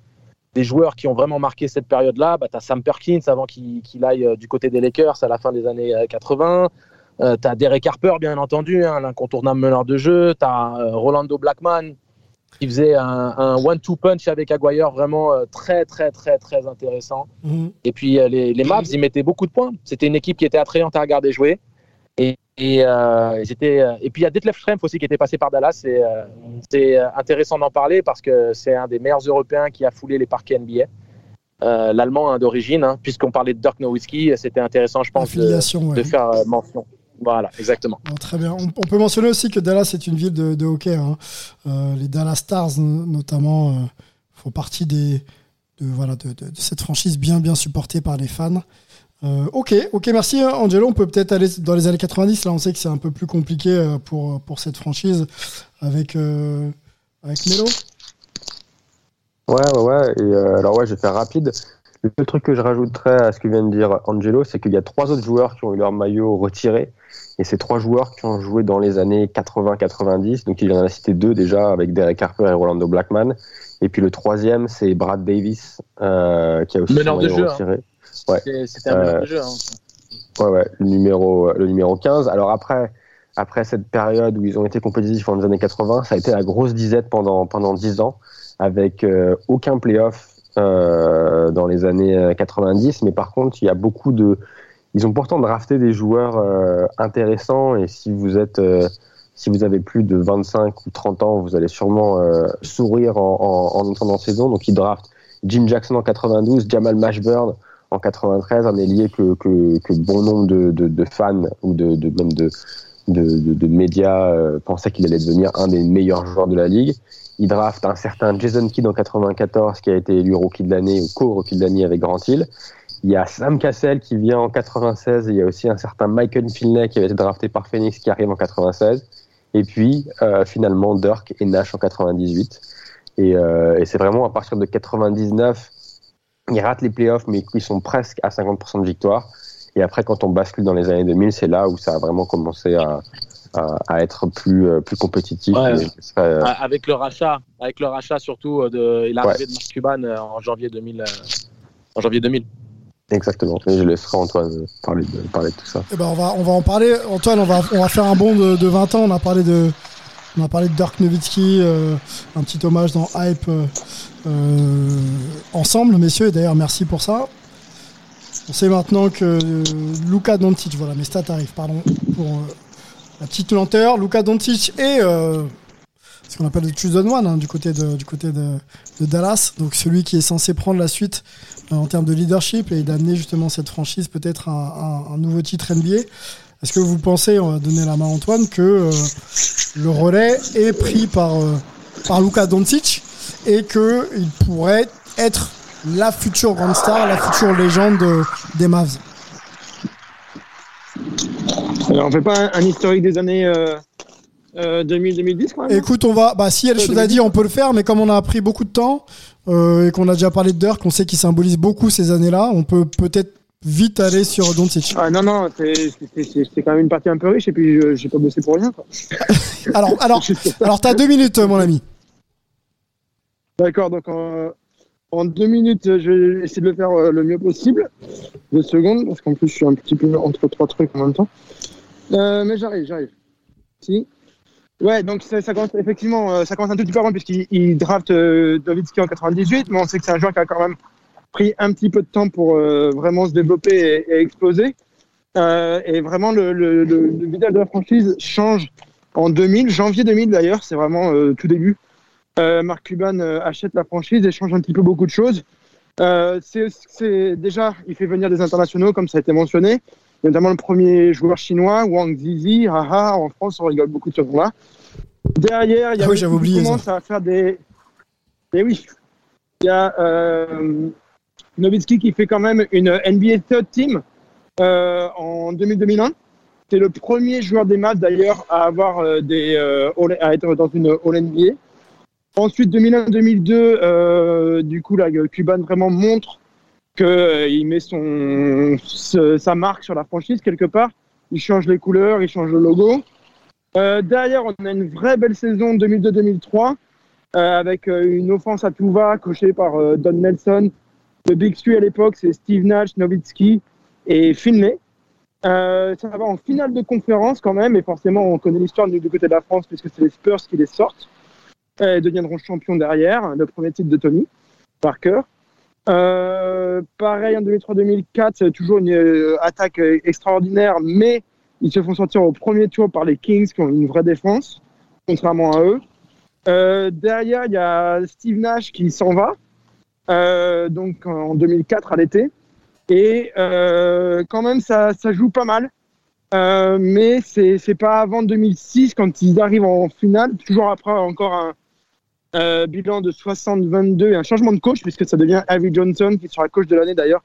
des joueurs qui ont vraiment marqué cette période-là, bah, tu as Sam Perkins avant qu'il aille du côté des Lakers à la fin des années euh, 80. Euh, tu as Derek Harper, bien entendu, hein, l'incontournable meneur de jeu. Tu as Rolando Blackman, qui faisait un, un one-two punch avec Aguirre vraiment euh, très, très, très, très intéressant. Et puis euh, les, les Mavs, ils mettaient beaucoup de points. C'était une équipe qui était attrayante à regarder jouer. Et, et, euh, ils étaient, euh, et puis il y a Detlef Schrempf aussi qui était passé par Dallas. Euh, c'est euh, intéressant d'en parler parce que c'est un des meilleurs Européens qui a foulé les parquets NBA. Euh, L'allemand hein, d'origine, hein, puisqu'on parlait de Dirk Nowitzki, c'était intéressant, je pense, de, Affiliation, ouais. de faire euh, mention. Voilà, exactement. Bon, très bien. On, on peut mentionner aussi que Dallas est une ville de, de hockey. hein. Euh, les Dallas Stars, notamment, euh, font partie des, de, voilà, de, de- de cette franchise bien, bien supportée par les fans. Euh, ok, ok, merci Angelo. On peut peut-être aller dans les années 90. Là, on sait que c'est un peu plus compliqué pour, pour cette franchise avec, euh, avec Melo. Ouais, ouais, ouais. Et, euh, alors, ouais, je vais faire rapide. Le truc que je rajouterais à ce que vient de dire Angelo, c'est qu'il y a trois autres joueurs qui ont eu leur maillot retiré. Et ces trois joueurs qui ont joué dans les années 80-90. Donc, il en a cité deux déjà avec Derek Harper et Rolando Blackman. Et puis le troisième, c'est Brad Davis, euh, qui a aussi Meneur de jeu, hein. Ouais. C'est- C'était un meneur Euh, de jeu. hein. Ouais, ouais, le numéro, le numéro 15. Alors après, après cette période où ils ont été compétitifs dans les années 80, ça a été la grosse disette pendant, pendant 10 ans, avec euh, aucun playoff euh, dans les années euh, 90. Mais par contre, il y a beaucoup de. Ils ont pourtant drafté des joueurs euh, intéressants, et si vous êtes. euh, si vous avez plus de 25 ou 30 ans, vous allez sûrement euh, sourire en, en, en la saison. Donc, ils draftent Jim Jackson en 92, Jamal Mashburn en 93, un ailier que, que, que bon nombre de, de, de fans ou de, de même de, de, de, médias euh, pensaient qu'il allait devenir un des meilleurs joueurs de la ligue. Il draft un certain Jason Kidd en 94 qui a été élu rookie de l'année ou co-rookie de l'année avec Grant Hill. Il y a Sam Cassell qui vient en 96 et il y a aussi un certain Michael Finlay qui avait été drafté par Phoenix qui arrive en 96. Et puis euh, finalement Dirk et Nash en 98. Et, euh, et c'est vraiment à partir de 99 ils ratent les playoffs, mais ils sont presque à 50% de victoire. Et après, quand on bascule dans les années 2000, c'est là où ça a vraiment commencé à, à, à être plus, euh, plus compétitif. Ouais. Serait, Avec le rachat, avec le rachat surtout de l'arrivée Ouais. de Mark Cuban en janvier 2000. en janvier 2000. Exactement. Et je laisserai Antoine parler de, parler de tout ça. Eh ben, on, va, on va en parler. Antoine, on va, on va faire un bond de, de 20 ans. On a parlé de, on a parlé de Dirk Nowitzki, euh, un petit hommage dans Hype euh, euh, ensemble, messieurs. Et d'ailleurs, merci pour ça. On sait maintenant que euh, Luka Doncic, voilà, mes stats arrivent, pardon, pour euh, la petite lenteur. Luka Doncic euh, ce qu'on appelle le chosen one hein, du côté, de, du côté de, Dallas. Donc celui qui est censé prendre la suite euh, en termes de leadership et d'amener justement cette franchise peut-être à un, un nouveau titre NBA. Est-ce que vous pensez, on va donner la main à Antoine, que euh, le relais est pris par, euh, par Luka Doncic et qu'il pourrait être la future grande star, la future légende euh, des Mavs? Alors, on fait pas un, un historique des années euh, euh, 2000-2010 quand même Écoute, on va. Bah, s'il y a des Euh, choses à dire, on peut le faire, mais comme on a pris beaucoup de temps euh, et qu'on a déjà parlé de Dirk, qu'on sait qu'il symbolise beaucoup ces années-là, on peut peut-être vite aller sur Doncic. Ah non, non, c'est- quand même une partie un peu riche et puis je- j'ai pas bossé pour rien. quoi. Alors, alors, alors, t'as deux minutes, mon ami. D'accord, donc en, en deux minutes, je vais essayer de le faire euh, le mieux possible. Deux secondes, parce qu'en plus, je suis un petit peu entre trois trucs en même temps. Euh, mais j'arrive, j'arrive. Si. Ouais, donc ça, commence effectivement, euh, ça commence un tout petit peu avant puisqu'il il draft euh, Novitski en 98, mais on sait que c'est un joueur qui a quand même pris un petit peu de temps pour euh, vraiment se développer et, exploser. Euh, et vraiment, le, le, visage de la franchise change en 2000, janvier 2000 d'ailleurs, c'est vraiment tout début. Mark Cuban achète la franchise et change un petit peu beaucoup de choses. C'est- déjà, il fait venir des internationaux, comme ça a été mentionné, notamment le premier joueur chinois, Wang Zizi. Haha, en France, on rigole beaucoup de ce nom-là. Derrière, il y a Ah oui, aussi j'avais qui oublié ça. commence à faire des. Et oui, il y a euh, Nowitzki qui fait quand même une NBA Third Team euh, en 2000-2001. C'est le premier joueur des Mavs d'ailleurs à avoir euh, des euh, All- à être dans une All NBA. Ensuite 2001-2002, euh, du coup là, Cuban vraiment montre que euh, met son ce- sa marque sur la franchise quelque part. Il change les couleurs, il change le logo. Euh, derrière, on a une vraie belle saison 2002-2003 euh, avec euh, une offense à tout va coachée par euh, Don Nelson. Le Big Three à l'époque, c'est Steve Nash, Nowitzki et Finlay. Euh, ça va en finale de conférence quand même, et forcément on connaît l'histoire du, côté de la France puisque c'est les Spurs qui les sortent. Ils deviendront champions derrière, le premier titre de Tony Parker. Euh, pareil en 2003-2004, c'est toujours une euh, attaque euh, extraordinaire, mais ils se font sortir au premier tour par les Kings qui ont une vraie défense, contrairement à eux. Euh, derrière, il y a Steve Nash qui s'en va, donc en 2004 à l'été. Et quand même, ça, ça joue pas mal. Mais c'est pas avant 2006 quand ils arrivent en finale, toujours après encore un euh, bilan de 60-22 et un changement de coach puisque ça devient Harry Johnson qui sera coach de l'année d'ailleurs,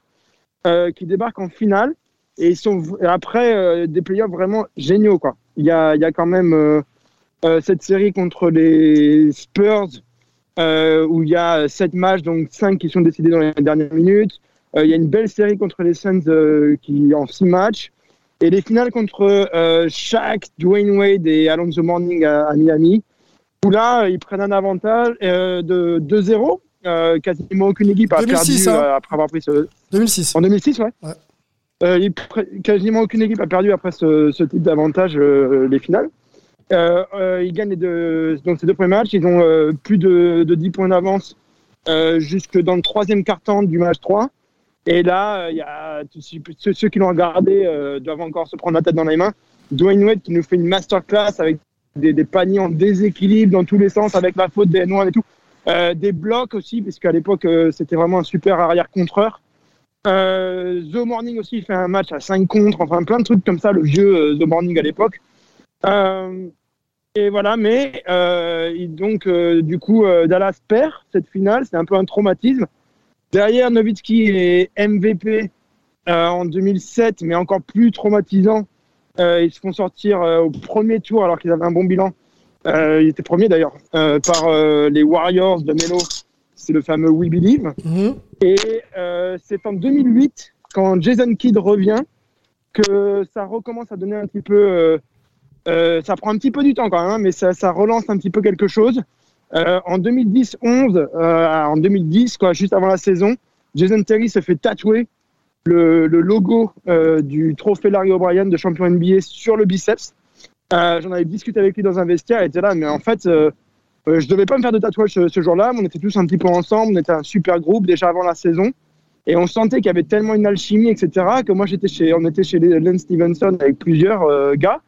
euh, qui débarque en finale et ils sont après euh, des playoffs vraiment géniaux quoi. Il y a il y a quand même euh, euh, cette série contre les Spurs euh, où il y a sept matchs donc cinq qui sont décidés dans les dernières minutes. Il y a une belle série contre les Suns qui en six matchs. Et les finales contre Shaq, Dwayne Wade et Alonso Morning à, à Miami, où là, ils prennent un avantage euh, de 2-0. Euh, quasiment aucune équipe a 2006, perdu hein. euh, après avoir pris ce. 2006. En 2006, ouais. Euh, quasiment aucune équipe a perdu après ce, ce type d'avantage euh, les finales. Euh, ils gagnent les deux, donc ces deux premiers matchs. Ils ont plus de, de 10 points d'avance jusque dans le troisième quart-temps du match 3. Et là, il y a ceux, ceux qui l'ont regardé doivent encore se prendre la tête dans les mains. Dwayne Wade qui nous fait une masterclass avec des, paniers en déséquilibre dans tous les sens avec la faute des N1 et tout. Euh, des blocs aussi, parce qu'à l'époque, euh, c'était vraiment un super arrière-contreur. Euh, The Morning aussi il fait un match à 5 contre, enfin plein de trucs comme ça, le vieux euh, The Morning à l'époque. Et voilà, mais donc du coup Dallas perd cette finale, c'est un peu un traumatisme. Derrière Nowitzki est MVP en 2007, mais encore plus traumatisant. Euh, ils se font sortir euh, au premier tour alors qu'ils avaient un bon bilan. Euh, ils étaient premiers d'ailleurs par les Warriors de Melo. C'est le fameux We Believe. Mhm. Et c'est en 2008, quand Jason Kidd revient, que ça recommence à donner un petit peu. euh, ça prend un petit peu du temps quand même, hein, mais ça, ça relance un petit peu quelque chose. Euh, en 2010-11, euh, en 2010, quoi, juste avant la saison, Jason Terry se fait tatouer le, le logo euh, du trophée Larry O'Brien de champion NBA sur le biceps. Euh, J'en avais discuté avec lui dans un vestiaire, il était là, mais en fait, euh, euh, je devais pas me faire de tatouage ce, ce jour-là, on était tous un petit peu ensemble, on était un super groupe déjà avant la saison, et on sentait qu'il y avait tellement une alchimie, etc., que moi j'étais chez, on était chez Len Stevenson avec plusieurs gars,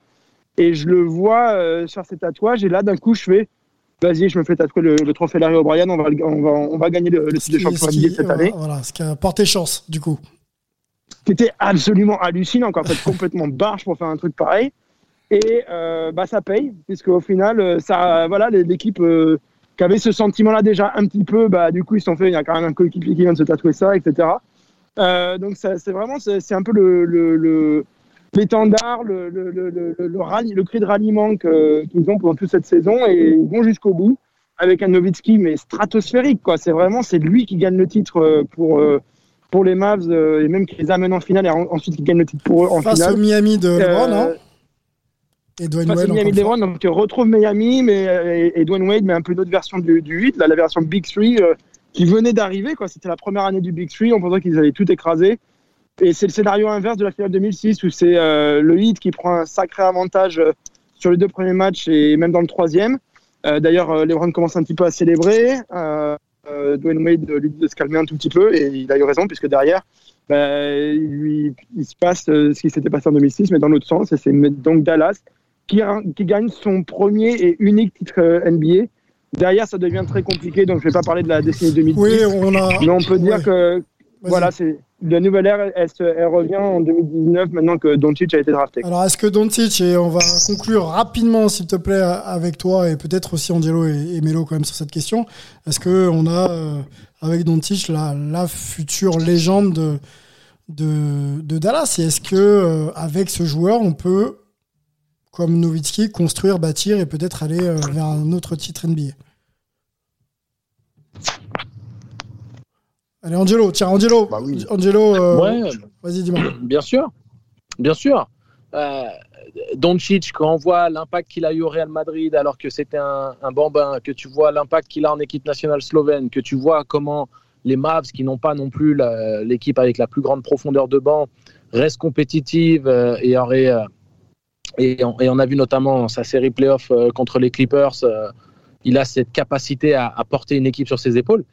et je le vois faire ses tatouages, et là d'un coup je fais, vas-y, je me fais tatouer le, le trophée Larry O'Brien, on va, on va, on va gagner le, titre de champion NBA cette année. Voilà, ce qui a porté chance, du coup. C'était absolument hallucinant, quoi. En fait, complètement barge pour faire un truc pareil. Et euh, bah, ça paye, puisque au final, euh, ça, voilà, l'équipe euh, qui avait ce sentiment-là déjà un petit peu, bah, du coup, ils se sont fait, il y a quand même un coéquipier qui vient de se tatouer ça, etc. Euh, donc, c'est vraiment, c'est un peu le, le, l'étendard, le, cri de ralliement qu'ils ont pendant toute cette saison et ils vont jusqu'au bout avec un Nowitzki, mais stratosphérique, quoi. C'est vraiment, c'est lui qui gagne le titre pour, pour les Mavs euh, et même qui les amène en finale et en- ensuite qui gagne le titre pour eux en Face finale. au Miami de LeBron, Euh, hein Et Dwayne face Wade. Miami. LeBron, donc tu retrouves Miami mais, euh, et, et Dwayne Wade, mais un peu une autre version du, du 8, là, la version Big 3 euh, qui venait d'arriver. quoi. C'était la première année du Big 3, on pensait qu'ils allaient tout écraser. Et c'est le scénario inverse de la finale 2006 où c'est euh, le Heat qui prend un sacré avantage euh, sur les deux premiers matchs et même dans le troisième. Euh, D'ailleurs, LeBron commence un petit peu à célébrer. Euh, euh, Dwayne Wade lui dit de se calmer un tout petit peu et il a eu raison puisque derrière, bah, il, lui, il se passe euh, ce qui s'était passé en 2006 mais dans l'autre sens et c'est donc Dallas qui, qui gagne son premier et unique titre euh, NBA. Derrière, ça devient très compliqué, donc je vais pas parler de la décennie 2010. Oui, on a. Mais on peut dire Ouais. que voilà, c'est la nouvelle ère, elle, revient en 2019 maintenant que Doncic a été drafté. Alors, est-ce que Doncic, et on va conclure rapidement, s'il te plaît, avec toi, et peut-être aussi Angelo et, et Melo quand même sur cette question, est-ce que on a, euh, avec Doncic, la, la future légende de, de, de Dallas? Et est-ce que euh, avec ce joueur, on peut, comme Nowitzki, construire, bâtir et peut-être aller euh, vers un autre titre NBA Allez, Angelo, tiens, Angelo, Angelo, euh, Ouais. vas-y, dis-moi. Bien sûr, bien sûr. Euh, Doncic, quand on voit l'impact qu'il a eu au Real Madrid alors que c'était un, un bambin, que tu vois l'impact qu'il a en équipe nationale slovène, que tu vois comment les Mavs, qui n'ont pas non plus la- l'équipe avec la plus grande profondeur de banc, restent compétitives euh, et, auraient, euh, et, on, et on a vu notamment sa série playoff euh, contre les Clippers, euh, il a cette capacité à, à porter une équipe sur ses épaules.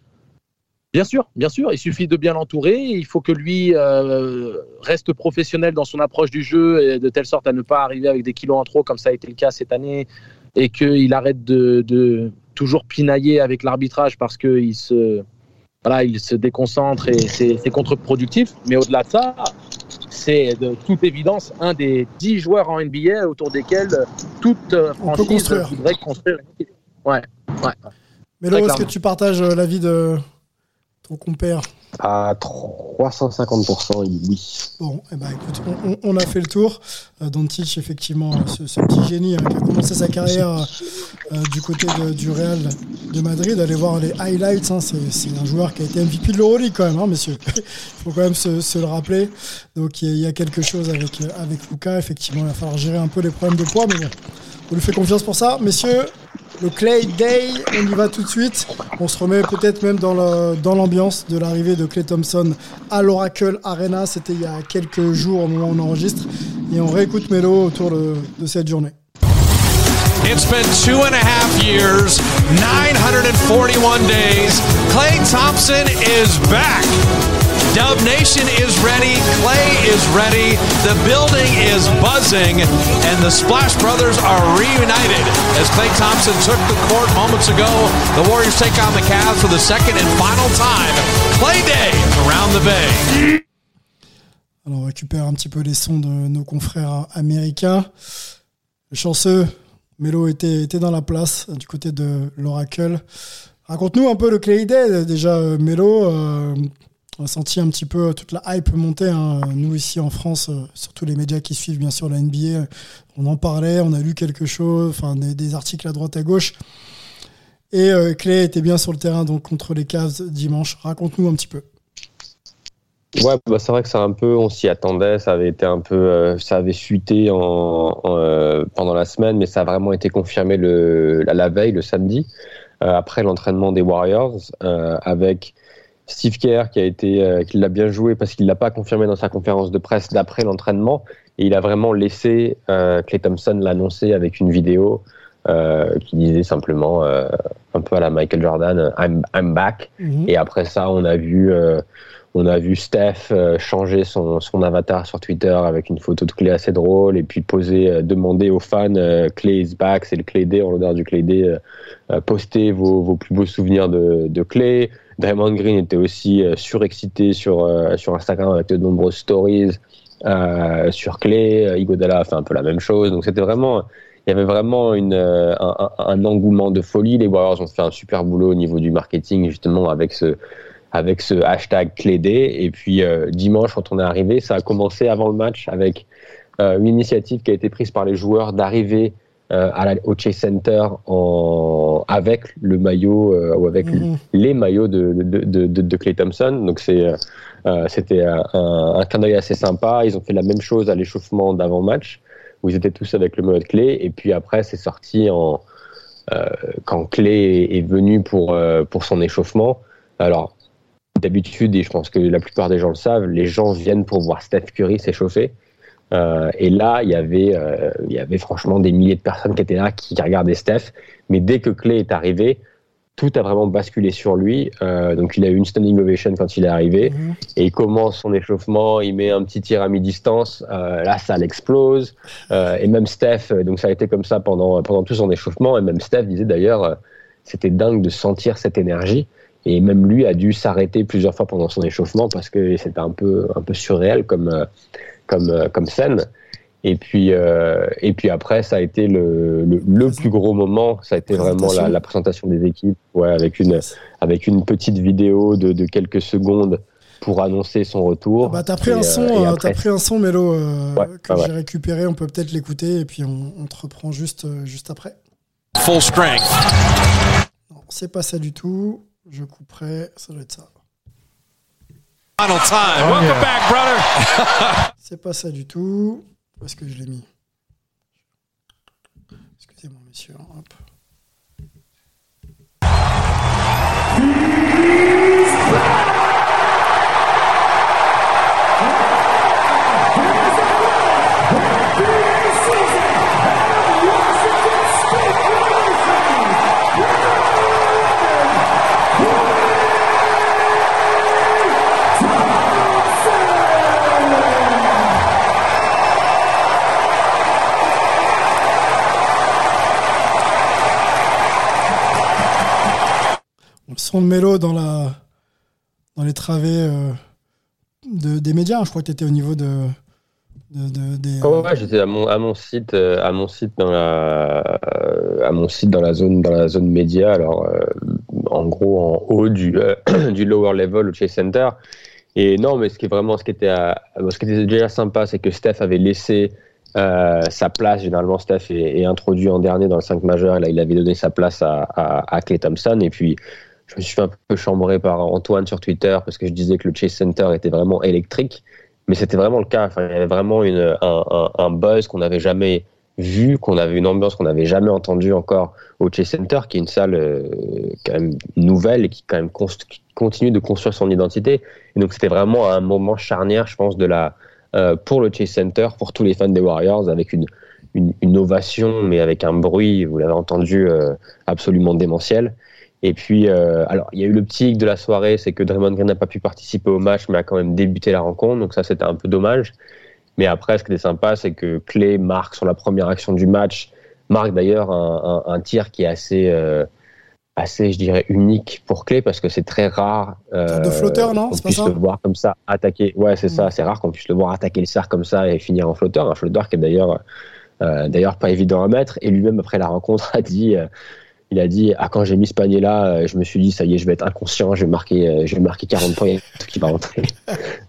Bien sûr, bien sûr, il suffit de bien l'entourer. Il faut que lui euh, reste professionnel dans son approche du jeu et de telle sorte à ne pas arriver avec des kilos en trop comme ça a été le cas cette année et qu'il arrête de, de toujours pinailler avec l'arbitrage parce qu'il se, voilà, il se déconcentre et c'est contre-productif. Mais au-delà de ça, c'est de toute évidence un des 10 joueurs en NBA autour desquels toute euh, franchise construire. voudrait construire. Ouais, ouais. Mais Très est-ce que tu partages euh, l'avis de ton compère À 350%, oui. Bon, eh ben, écoute, on, on- on a fait le tour. Euh, Doncic, effectivement, euh, ce, ce petit génie hein, qui a commencé sa carrière euh, du côté de- du Real de Madrid. Allez voir les highlights. hein, c'est un joueur qui a été MVP de l'Euroleague quand même, hein, messieurs. Il faut quand même se, se le rappeler. Donc il y, a- il y a quelque chose avec, euh, avec Luca. Effectivement, il va falloir gérer un peu les problèmes de poids, mais bon, on lui fait confiance pour ça. Messieurs, le Clay Day, on y va tout de suite. On se remet peut-être même dans l'ambiance de l'arrivée de Clay Thompson à l'Oracle Arena. C'était il y a quelques jours au moment où on enregistre. Et on réécoute Melo autour de, de cette journée. It's been two and a half years, 941 days. Clay Thompson is back. Dub Nation is ready. Clay is ready. The building is buzzing. And the Splash Brothers are reunited as Clay Thompson took the court moments ago. The Warriors take on the Cavs for the second and final time. Clay Day around the Bay. Alors on récupère un petit peu les sons de nos confrères américains. Le chanceux, Melo était, était dans la place du côté de l'Oracle. Raconte-nous un peu le Clay Day. Déjà, euh, Melo, euh, on a senti un petit peu toute la hype monter. hein. Nous, ici en France, euh, surtout les médias qui suivent bien sûr la NBA, on en parlait, on a lu quelque chose, enfin des, articles à droite à gauche. Et euh, Clay était bien sur le terrain donc contre les Cavs dimanche. Raconte-nous un petit peu. Ouais, bah c'est vrai que c'est un peu, on s'y attendait, ça avait été un peu, euh, ça avait fuité euh, pendant la semaine, mais ça a vraiment été confirmé la, la veille, le samedi, après l'entraînement des Warriors, avec Steve Kerr qui a été, euh, qui l'a bien joué parce qu'il l'a pas confirmé dans sa conférence de presse d'après l'entraînement, et il a vraiment laissé euh, Clay Thompson l'annoncer avec une vidéo euh, qui disait simplement, euh, un peu à la Michael Jordan, I'm, I'm back. Et après ça, on a vu, euh, on a vu Steph euh, changer son, son avatar sur Twitter avec une photo de Clay assez drôle et puis poser, euh, demander aux fans euh, Clay is back, c'est le Clay Day en l'honneur du Clay Day. euh, euh, postez vos, vos plus beaux souvenirs de, de Clay. Draymond Green était aussi euh, surexcité sur, euh, sur Instagram avec de nombreuses stories euh, sur Clay. Euh, Iguodala a fait un peu la même chose. Donc c'était vraiment, il y avait vraiment une, un, engouement de folie. Les Warriors ont fait un super boulot au niveau du marketing justement avec ce avec ce hashtag Clédé. Et puis dimanche, quand on est arrivé, ça a commencé avant le match avec une initiative qui a été prise par les joueurs d'arriver euh, à la, au Chase Center en, avec le maillot euh, ou avec Mhm. les maillots de, de, de, Clay Thompson. Donc c'est euh, c'était un, un clin d'œil assez sympa. Ils ont fait la même chose à l'échauffement d'avant-match où ils étaient tous avec le maillot de Clay. Et puis après, c'est sorti en quand Clay est venu pour pour son échauffement. Alors d'habitude, et je pense que la plupart des gens le savent, les gens viennent pour voir Steph Curry s'échauffer. Euh, et là, il y avait, euh, il y avait franchement des milliers de personnes qui étaient là, qui regardaient Steph. Mais dès que Clay est arrivé, tout a vraiment basculé sur lui. Euh, donc, il a eu une standing ovation quand il est arrivé. Et il commence son échauffement, il met un petit tir à mi-distance. Là, ça l'explose. Et même Steph, donc ça a été comme ça pendant, pendant tout son échauffement. Et même Steph disait d'ailleurs, c'était dingue de sentir cette énergie. Et même lui a dû s'arrêter plusieurs fois pendant son échauffement parce que c'était un peu, un peu surréel comme, comme, euh, comme scène. Et puis, euh, et puis après, ça a été le, le, le plus gros moment. Ça a été vraiment la, Présentation. la présentation des équipes, ouais, avec une, avec une petite vidéo de, de quelques secondes pour annoncer son retour. Bah, t'as pris, euh, euh, après, t'as pris un son, Mélo, euh, Ouais, que ouais, j'ai ouais. récupéré. On peut peut-être l'écouter et puis on, on te reprend juste, juste après. Full strength. Non, c'est pas ça du tout. Je couperai. Ça doit être ça. Final time. Welcome back, brother. C'est pas ça du tout. Où est-ce que je l'ai mis? Excusez-moi, messieurs. Hop. Son de Mélo dans, la, dans les travées euh, de- des médias. Je crois que tu étais au niveau de, de- de- des. Ouais, ouais, j'étais à mon, à mon site, euh, à mon site dans la, euh, à mon site dans la zone, dans la zone média. Alors, en gros, en haut du, du lower level au Chase Center. Et non, mais ce qui est vraiment, ce qui était, ce qui était déjà sympa, c'est que Steph avait laissé sa place. Généralement, Steph est, introduit en dernier dans le 5 majeur. Là, il avait donné sa place à, à, à Clay Thompson. Et puis, je me suis fait un peu chambrer par Antoine sur Twitter parce que je disais que le Chase Center était vraiment électrique. Mais c'était vraiment le cas. Enfin, il y avait vraiment une, un, buzz qu'on n'avait jamais vu, qu'on avait une ambiance qu'on n'avait jamais entendue encore au Chase Center, qui est une salle euh, quand même nouvelle et qui quand même continue de construire son identité. Et donc c'était vraiment un moment charnière, je pense, de la euh, pour le Chase Center, pour tous les fans des Warriors, avec une, une, une ovation, mais avec un bruit, vous l'avez entendu, euh, absolument démentiel. Et puis, euh, alors, il y a eu le petit hic de la soirée, c'est que Draymond Green n'a pas pu participer au match, mais a quand même débuté la rencontre, donc ça, c'était un peu dommage. Mais après, ce qui était sympa, c'est que Clay marque sur la première action du match, marque d'ailleurs un, un, un tir qui est assez, euh, assez, je dirais, unique pour Clay, parce que c'est très rare euh, De flotteur, non C'est pas puisse ça le voir comme ça attaquer. Ouais, c'est ça, c'est rare qu'on puisse le voir attaquer le cercle comme ça et finir en flotteur. Un flotteur qui est d'ailleurs, euh, d'ailleurs pas évident à mettre. Et lui-même, après la rencontre, a dit. euh, il a dit ah quand j'ai mis ce panier là je me suis dit ça y est je vais être inconscient je vais marquer euh, je vais marquer 40 points il y a tout qui va rentrer.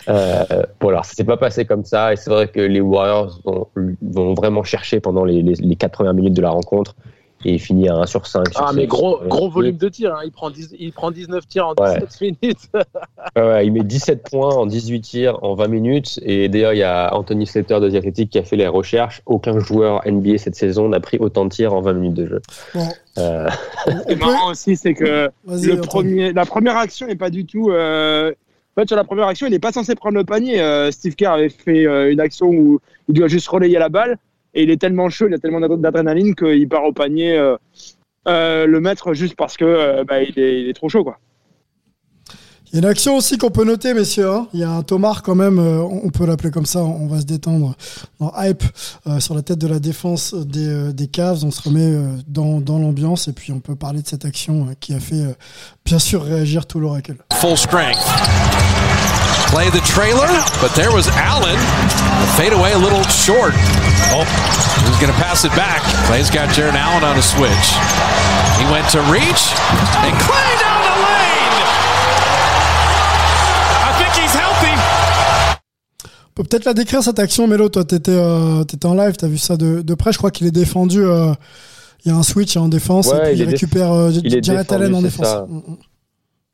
Euh, bon alors ça s'est pas passé comme ça et c'est vrai que les Warriors vont, vont vraiment chercher pendant les, les, les 4 premières minutes de la rencontre et il finit à 1 sur 5 sur Ah, mais ses- gros, sur- gros volume de tir. hein. Il, prend 10 il prend 19 tirs en Ouais. 17 minutes. Ouais, ouais, il met 17 points en 18 tirs en 20 minutes. Et d'ailleurs, il y a Anthony Slater de The Athletic qui a fait les recherches. Aucun joueur NBA cette saison n'a pris autant de tirs en 20 minutes de jeu. Bon, Euh, Ce qui est marrant aussi, c'est que le premier, la première action n'est pas du tout. euh, En fait, sur la première action, il n'est pas censé prendre le panier. Euh, Steve Kerr avait fait euh, une action où il doit juste relayer la balle et il est tellement chaud, il a tellement d'ad- d'adrénaline qu'il part au panier euh, euh, le mettre juste parce que euh, bah, il, est, il est trop chaud. Quoi. Il y a une action aussi qu'on peut noter, messieurs. hein. Il y a un Tomar quand même, on peut l'appeler comme ça, on va se détendre. En hype euh, sur la tête de la défense des, euh, des Cavs, on se remet dans, dans l'ambiance et puis on peut parler de cette action qui a fait bien sûr réagir tout l'oracle. Full strength. Play the trailer, but there was Allen. Fade away a little short. Oh, he's going to pass it back. Clay's got Jared Allen on a switch. He went to reach, and Clay down the lane. I think he's healthy. On peut peut-être la décrire cette action, Mélo. Toi, t'étais euh, en live, t'as vu ça de, de près. Je crois qu'il est défendu. euh, il y a un switch en défense Ouais, et puis il récupère euh, défendu, Allen en défense. Mm, mm.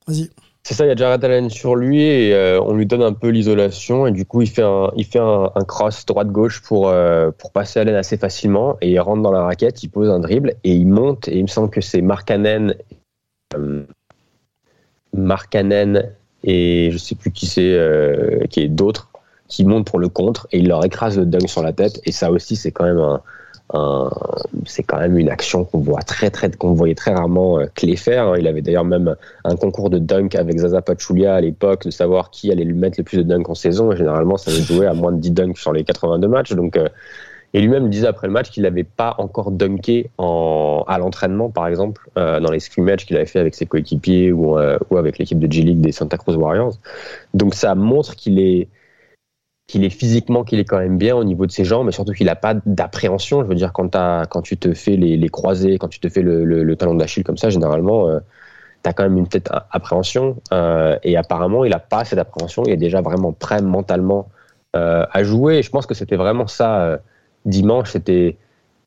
Vas-y. C'est ça, il y a Jared Allen sur lui et euh, on lui donne un peu l'isolation et du coup il fait un, il fait un, cross droite-gauche pour, euh, pour passer Allen assez facilement et il rentre dans la raquette, il pose un dribble et il monte et il me semble que c'est Markkanen, euh, et je sais plus qui c'est, euh, qui est d'autres, qui montent pour le contre et il leur écrase le dunk sur la tête et ça aussi c'est quand même un- c'est quand même une action qu'on voit très très qu'on voyait très rarement euh, Clé faire. hein. Il avait d'ailleurs même un concours de dunk avec Zaza Pachulia à l'époque, de savoir qui allait lui mettre le plus de dunk en saison. Généralement, ça allait jouer à moins de 10 dunks sur les 82 matchs. Donc, euh, et lui-même disait après le match qu'il n'avait pas encore dunké à l'entraînement, par exemple, euh, dans les scrimmages qu'il avait fait avec ses coéquipiers ou, euh, ou avec l'équipe de G-League des Santa Cruz Warriors. Donc, ça montre qu'il est qu'il est physiquement, qu'il est quand même bien au niveau de ses jambes, mais surtout qu'il n'a pas d'appréhension. Je veux dire, quand, quand tu te fais les, les croisés, quand tu te fais le, le, le talon d'Achille comme ça, généralement, euh, tu as quand même une tête appréhension. euh, et apparemment, il n'a pas cette appréhension. Il est déjà vraiment prêt mentalement euh, à jouer. Et je pense que c'était vraiment ça euh, dimanche. C'était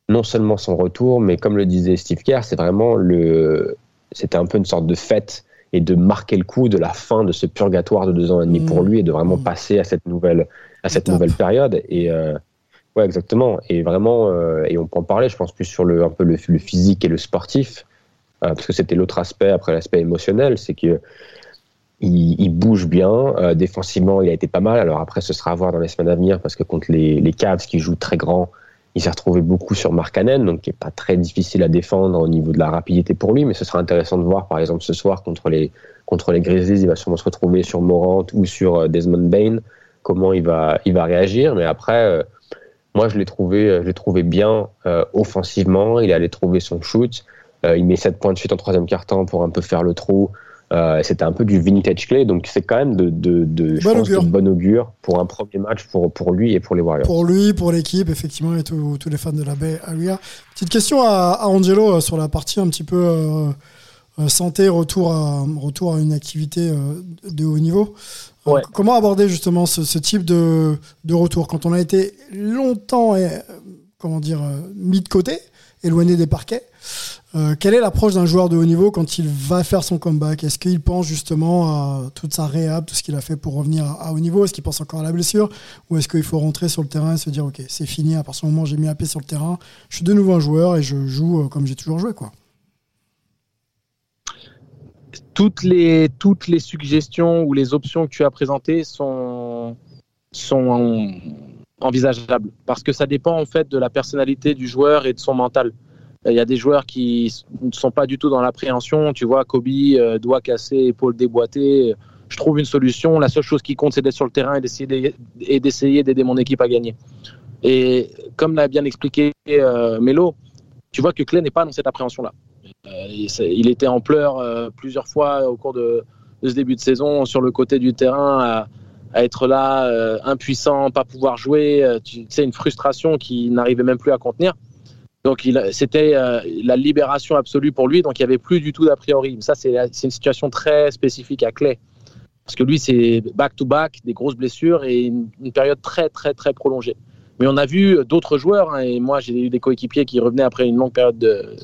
non seulement son retour, mais comme le disait Steve Kerr, c'est vraiment le. C'était un peu une sorte de fête et de marquer le coup de la fin de ce purgatoire de deux ans et demi pour lui et de vraiment passer à cette nouvelle à cette nouvelle période et euh, ouais exactement. Et vraiment euh, et on peut en parler je pense plus sur le un peu le, le physique et le sportif euh, parce que c'était l'autre aspect après l'aspect émotionnel c'est que il, il bouge bien défensivement il a été pas mal. Alors après ce sera à voir dans les semaines à venir parce que contre les, les Cavs qui jouent très grand il s'est retrouvé beaucoup sur Markkanen, donc qui est pas très difficile à défendre au niveau de la rapidité pour lui, mais ce sera intéressant de voir, par exemple, ce soir contre les, contre les Grizzlies, il va sûrement se retrouver sur Morant ou sur Desmond Bain, comment il va, il va réagir, mais après, euh, moi, je l'ai trouvé, euh, je l'ai trouvé bien euh, offensivement, il est allé trouver son shoot, il met 7 points de suite en troisième quart-temps pour un peu faire le trou, Euh, C'était un peu du vintage clé, donc c'est quand même de, de, de, Bon pense, augure. de bon augure pour un premier match pour, pour lui et pour les Warriors. Pour lui, pour l'équipe, effectivement, et tous les fans de la baie Area. Petite question à, à Angelo sur la partie un petit peu euh, santé, retour à, retour à une activité euh, de haut niveau. Ouais. Comment aborder justement ce, ce type de, de retour quand on a été longtemps euh, comment dire, euh, mis de côté, éloigné des parquets euh, quelle est l'approche d'un joueur de haut niveau quand il va faire son comeback? Est-ce qu'il pense justement à toute sa réhab, tout ce qu'il a fait pour revenir à, à haut niveau? Est-ce qu'il pense encore à la blessure? Ou est-ce qu'il faut rentrer sur le terrain et se dire ok, c'est fini, à partir du moment où j'ai mis un pied sur le terrain, je suis de nouveau un joueur et je joue comme j'ai toujours joué quoi. Toutes les, toutes les suggestions ou les options que tu as présentées sont, sont envisageables parce que ça dépend en fait de la personnalité du joueur et de son mental. Il y a des joueurs qui ne sont pas du tout dans l'appréhension. Tu vois, Kobe, euh, doigt cassé, épaule déboîtée. Je trouve une solution. La seule chose qui compte, c'est d'être sur le terrain et d'essayer d'aider- mon équipe à gagner. Et comme l'a bien expliqué euh, Melo, tu vois que Clay n'est pas dans cette appréhension-là. Euh, il, était en pleurs euh, plusieurs fois au cours de, ce début de saison sur le côté du terrain à, être là euh, impuissant, pas pouvoir jouer. tu une frustration qu'il n'arrivait même plus à contenir. Donc c'était la libération absolue pour lui. Donc il n'y avait plus du tout d'a priori. Ça c'est une situation très spécifique à Clay. Parce que lui c'est back-to-back, des grosses blessures et une, période très très très prolongée. Mais on a vu d'autres joueurs, hein, et moi j'ai eu des coéquipiers qui revenaient après une longue période de-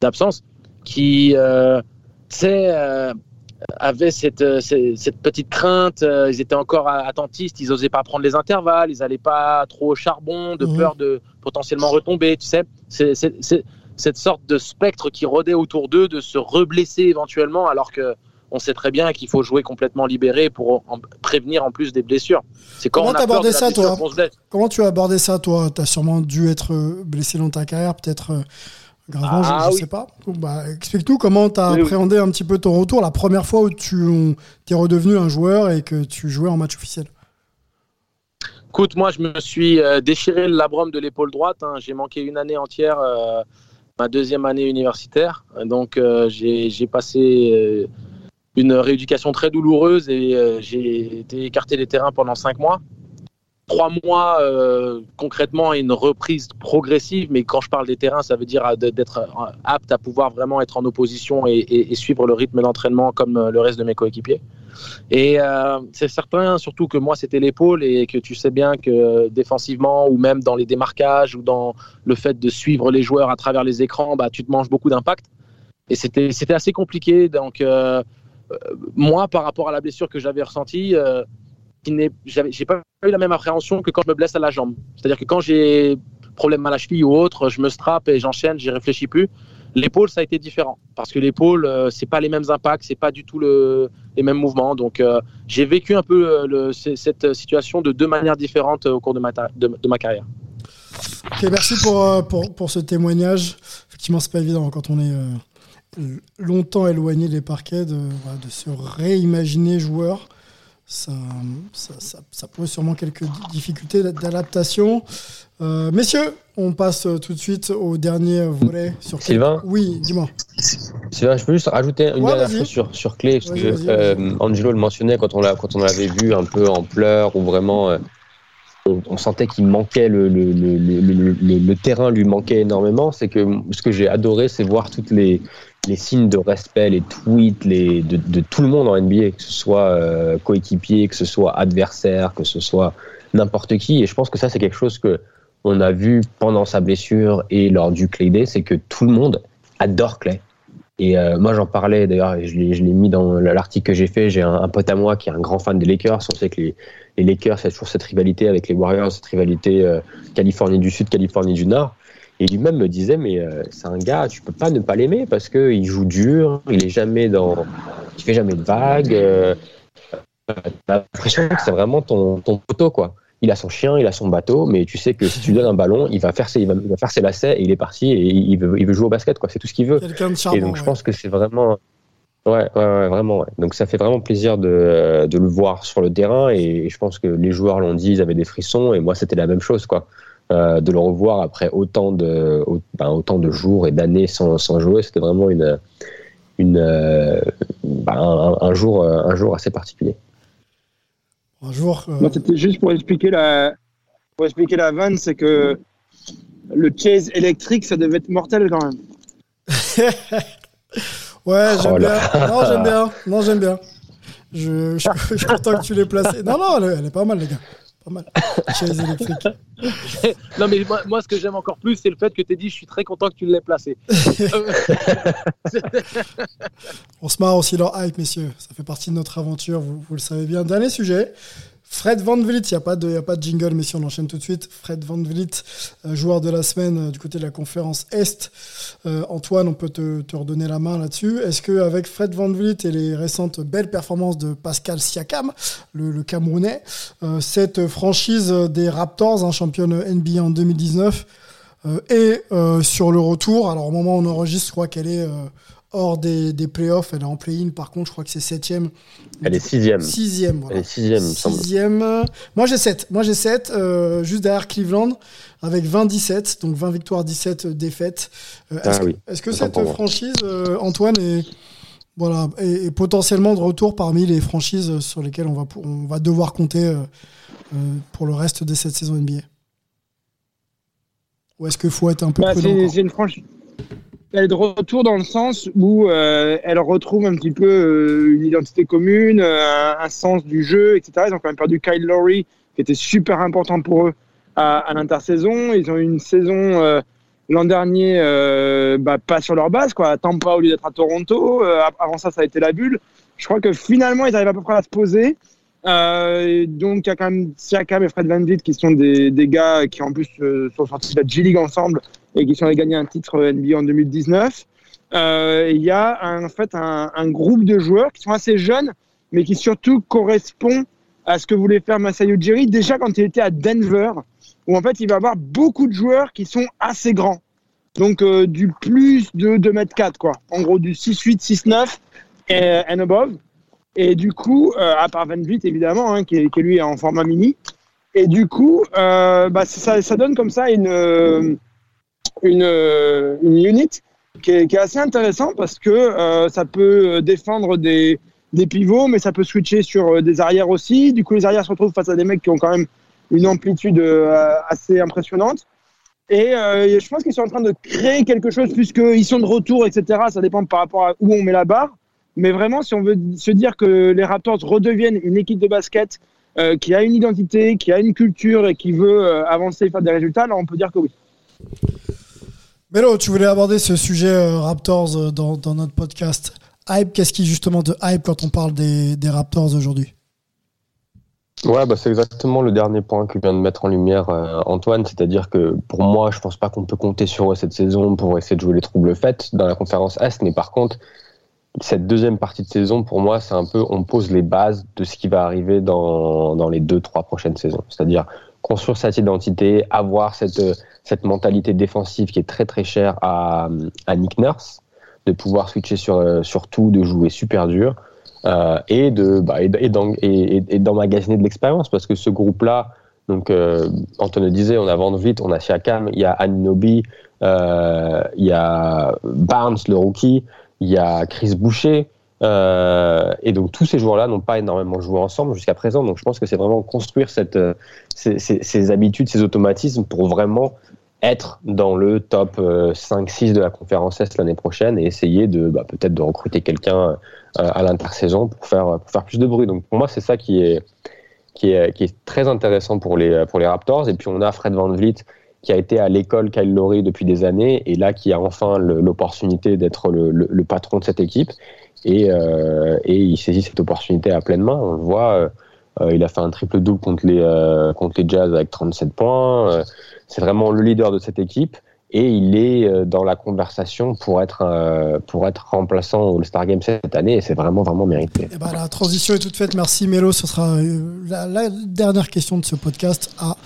d'absence, qui euh, euh, avaient cette, euh, cette, cette petite crainte, ils étaient encore attentistes, ils n'osaient pas prendre les intervalles, ils n'allaient pas trop au charbon, de Mhm. peur de potentiellement retomber, tu sais. C'est c'est- c'est cette sorte de spectre qui rôdait autour d'eux, de se reblesser éventuellement, alors que on sait très bien qu'il faut jouer complètement libéré pour en- prévenir en plus des blessures. C'est quand Comment on a peur de ça, toi. Comment tu as abordé ça toi? Tu as sûrement dû être blessé dans ta carrière, peut-être gravement, je- Ah je, oui. sais pas. Bah, Explique-nous comment tu as Oui, oui. appréhendé un petit peu ton retour la première fois où tu es redevenu un joueur et que tu jouais en match officiel. Écoute, moi, je me suis euh, déchiré le labrum de l'épaule droite. hein. J'ai manqué une année entière, euh, ma deuxième année universitaire. Donc, euh, j'ai passé une rééducation très douloureuse et j'ai été écarté des terrains pendant cinq mois. Trois mois euh, concrètement une reprise progressive, mais quand je parle des terrains, ça veut dire euh, d'être euh, apte à pouvoir vraiment être en opposition et, suivre le rythme d'entraînement comme euh, le reste de mes coéquipiers. Et c'est certain, surtout que moi c'était l'épaule et que tu sais bien que défensivement ou même dans les démarquages ou dans le fait de suivre les joueurs à travers les écrans, bah, tu te manges beaucoup d'impact. Et c'était assez compliqué. Donc moi, par rapport à la blessure que j'avais ressentie, qui n'est- j'ai pas eu la même appréhension que quand je me blesse à la jambe. C'est-à-dire que quand j'ai problème à la cheville ou autre, je me strappe et j'enchaîne, j'y réfléchis plus. L'épaule, ça a été différent parce que l'épaule, euh, c'est pas les mêmes impacts, c'est pas du tout le, les mêmes mouvements. Donc, euh, j'ai vécu un peu euh, cette situation de deux manières différentes au cours de ma, de, ma carrière. Ok, merci pour, pour, pour ce témoignage. Effectivement, c'est pas évident quand on est longtemps éloigné des parquets de se réimaginer joueur. Ça, ça, ça, ça pose sûrement quelques di- difficultés d'a- d'adaptation. Euh, messieurs, on passe euh, tout de suite au dernier volet sur Sylvain Oui, dis-moi. Sylvain, je peux juste rajouter une Ouais, dernière chose sur, sur Clé, parce que euh. Angelo le mentionnait quand on, l'a- quand on l'avait vu un peu en pleurs, ou vraiment on, sentait qu'il manquait, le, le, le, le, terrain lui manquait énormément. C'est que ce que j'ai adoré, c'est voir toutes les, les signes de respect, les tweets les, de, de tout le monde en NBA, que ce soit euh, coéquipier, que ce soit adversaire, que ce soit n'importe qui. Et je pense que ça, c'est quelque chose que on a vu pendant sa blessure et lors du Day, c'est que tout le monde adore Clay. Et euh, moi, j'en parlais d'ailleurs, je l'ai mis dans l'article que j'ai fait. J'ai un, pote à moi qui est un grand fan des Lakers. On sait que les, les Lakers, a toujours cette rivalité avec les Warriors, cette rivalité euh, Californie du Sud, Californie du Nord. Et lui-même me disait, mais euh, c'est un gars, tu peux pas ne pas l'aimer parce que il joue dur, il est jamais dans, il fait jamais de vagues. Euh, T'as l'impression que c'est vraiment ton, ton poteau, quoi. Il a son chien, il a son bateau, mais tu sais que si tu lui donnes un ballon, il va faire ses, il va, il va faire ses lacets et il est parti et il veut, il veut jouer au basket, quoi. C'est tout ce qu'il veut. Et donc, je pense que c'est vraiment. Ouais, ouais, ouais, vraiment. Ouais. Donc, ça fait vraiment plaisir de, de le voir sur le terrain. Et je pense que les joueurs l'ont dit, ils avaient des frissons. Et moi, c'était la même chose, quoi. Euh, de le revoir après autant de, ben, autant de jours et d'années sans, sans jouer, c'était vraiment une, une, euh, bah, un, un jour, euh, un jour assez particulier. Un jour. euh, c'était juste pour expliquer la, pour expliquer la vanne, c'est que le chase électrique, ça devait être mortel quand même. Ouais, j'aime Oh bien. Non, j'aime bien. Non, j'aime bien. Je, je, je suis content que tu l'aies placé. Non, non, elle est, elle est pas mal, les gars. Pas mal. Chaise électrique. non, mais moi, moi, ce que j'aime encore plus, c'est le fait que tu aies dit je suis très content que tu l'aies placé. On se marre aussi leur hype, messieurs. Ça fait partie de notre aventure, vous, vous le savez bien. Dernier sujet. Fred Van Vliet, il n'y a, pas de- jingle, messieurs, on enchaîne tout de suite. Fred Van Vliet, euh, joueur de la semaine euh, du côté de la conférence Est. Euh, Antoine, on peut te, te redonner la main là-dessus. Est-ce qu'avec Fred Van Vliet et les récentes belles performances de Pascal Siakam, le, Camerounais, cette franchise des Raptors, un championne NBA en 2019, euh, et sur le retour, alors au moment où on enregistre, je crois qu'elle est hors des, des playoffs, elle est en play-in, par contre, je crois que c'est septième. Elle est sixième. Sixième, voilà. Elle est sixième, semble. Sixième. Moi j'ai 7. Moi j'ai 7, euh, juste derrière Cleveland, avec 20-17, donc 20 victoires, 17 défaites. Euh, Ah Est-ce que, est-ce cette franchise, euh, Antoine, est, voilà, est, est potentiellement de retour parmi les franchises sur lesquelles on va, pour- on va devoir compter euh, euh, pour le reste de cette saison NBA Ou est-ce qu'il faut être un peu Bah, prudent c'est une franchise. Elle est de retour dans le sens où euh, elle retrouve un petit peu euh, une identité commune, euh, un sens du jeu, etc. Ils ont quand même perdu Kyle Lowry, qui était super important pour eux à, à l'intersaison. Ils ont eu une saison euh, l'an dernier euh, bah, pas sur leur base, quoi, à Tampa au lieu d'être à Toronto. Euh, avant ça, ça a été la bulle. Je crois que finalement, ils arrivent à peu près à se poser. Donc, il y a quand même Siakam et Fred Van Vliet qui sont des, des gars qui, en plus, sont sortis de la G-League ensemble et qui sont allés gagner un titre NBA en 2019. Euh, Il y a un, en fait un, un groupe de joueurs qui sont assez jeunes, mais qui surtout correspond à ce que voulait faire Masai Ujiri déjà quand il était à Denver, où en fait il va avoir beaucoup de joueurs qui sont assez grands. Donc euh, du plus de 2 mètres 4 quoi. En gros du 6-8, 6-9 et and above. Et du coup, euh, à part Van Vliet évidemment, hein, qui, est, qui lui est en format mini. Et du coup, euh, bah, ça, ça donne comme ça une, euh, une, euh, une unit qui est, assez intéressant parce que euh, ça peut défendre des, des pivots, mais ça peut switcher sur euh, des arrières aussi. Du coup, les arrières se retrouvent face à des mecs qui ont quand même une amplitude euh, assez impressionnante. Et euh, je pense qu'ils sont en train de créer quelque chose puisqu'ils sont de retour, etc. Ça dépend par rapport à où on met la barre. Mais vraiment, si on veut se dire que les Raptors redeviennent une équipe de basket euh, qui a une identité, qui a une culture et qui veut euh, avancer et faire des résultats, là, on peut dire que oui. Mélo, tu voulais aborder ce sujet euh, Raptors euh, dans, notre podcast. Hype, qu'est-ce qui justement te hype quand on parle des, Raptors aujourd'hui? Ouais, bah c'est exactement le dernier point que vient de mettre en lumière euh, Antoine, c'est-à-dire que pour moi, je pense pas qu'on peut compter sur eux cette saison pour essayer de jouer les troubles faits dans la conférence Est, mais par contre, cette deuxième partie de saison, pour moi, c'est un peu, on pose les bases de ce qui va arriver dans, dans les deux, trois prochaines saisons. C'est-à-dire construire cette identité, avoir cette, cette mentalité défensive qui est très très chère à, Nick Nurse, de pouvoir switcher sur, euh, sur tout, de jouer super dur. Euh, et de bah, et, d'emmagasiner de l'expérience parce que ce groupe-là, donc euh, Antoine le disait, on a Van Vliet, on a Siakam, il y a Aninobi, il y a Barnes le rookie, il y a Chris Boucher. Euh, et donc tous ces joueurs-là n'ont pas énormément joué ensemble jusqu'à présent. Donc je pense que c'est vraiment construire euh, ces, habitudes, ces automatismes pour vraiment être dans le top 5-6 de la conférence Est l'année prochaine et essayer de bah, peut-être de recruter quelqu'un euh, à l'intersaison pour faire, faire plus de bruit. Donc pour moi, c'est ça qui est, qui, est, très intéressant pour les, pour les Raptors. Et puis on a Fred Van Vliet qui a été à l'école Kyle Lowry depuis des années et là qui a enfin l'opportunité d'être le patron de cette équipe. Et, euh, et il saisit cette opportunité à pleine main. On le voit, euh, euh, il a fait un triple-double contre les, contre les Jazz avec 37 points. C'est vraiment le leader de cette équipe et il est dans la conversation pour être, pour être remplaçant au All-Star Game cette année et c'est vraiment, vraiment mérité. Eh ben, la transition est toute faite. Merci Mélo. Ce sera la, dernière question de ce podcast à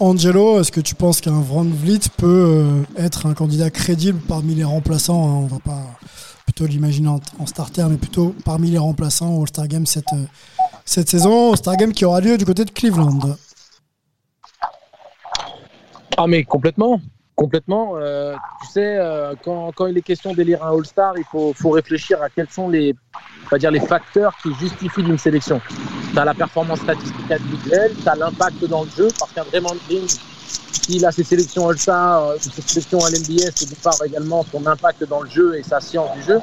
Angelo. Est-ce que tu penses qu'un Van Vliet peut être un candidat crédible parmi les remplaçants hein? On va pas plutôt l'imaginer en, starter, mais plutôt parmi les remplaçants au All-Star Game cette, euh, cette saison. All-Star Game qui aura lieu du côté de Cleveland. Ah mais complètement, complètement. Euh, tu sais, euh, quand, quand il est question d'élire un All-Star, il faut, faut réfléchir à quels sont les, on va dire, les facteurs qui justifient d'une sélection. Tu as la performance statistique individuelle, tu as l'impact dans le jeu, parce qu'un Draymond Green, s'il a ses sélections All-Star, euh, ses sélections à l'NBA, c'est d'une part également son impact dans le jeu et sa science du jeu.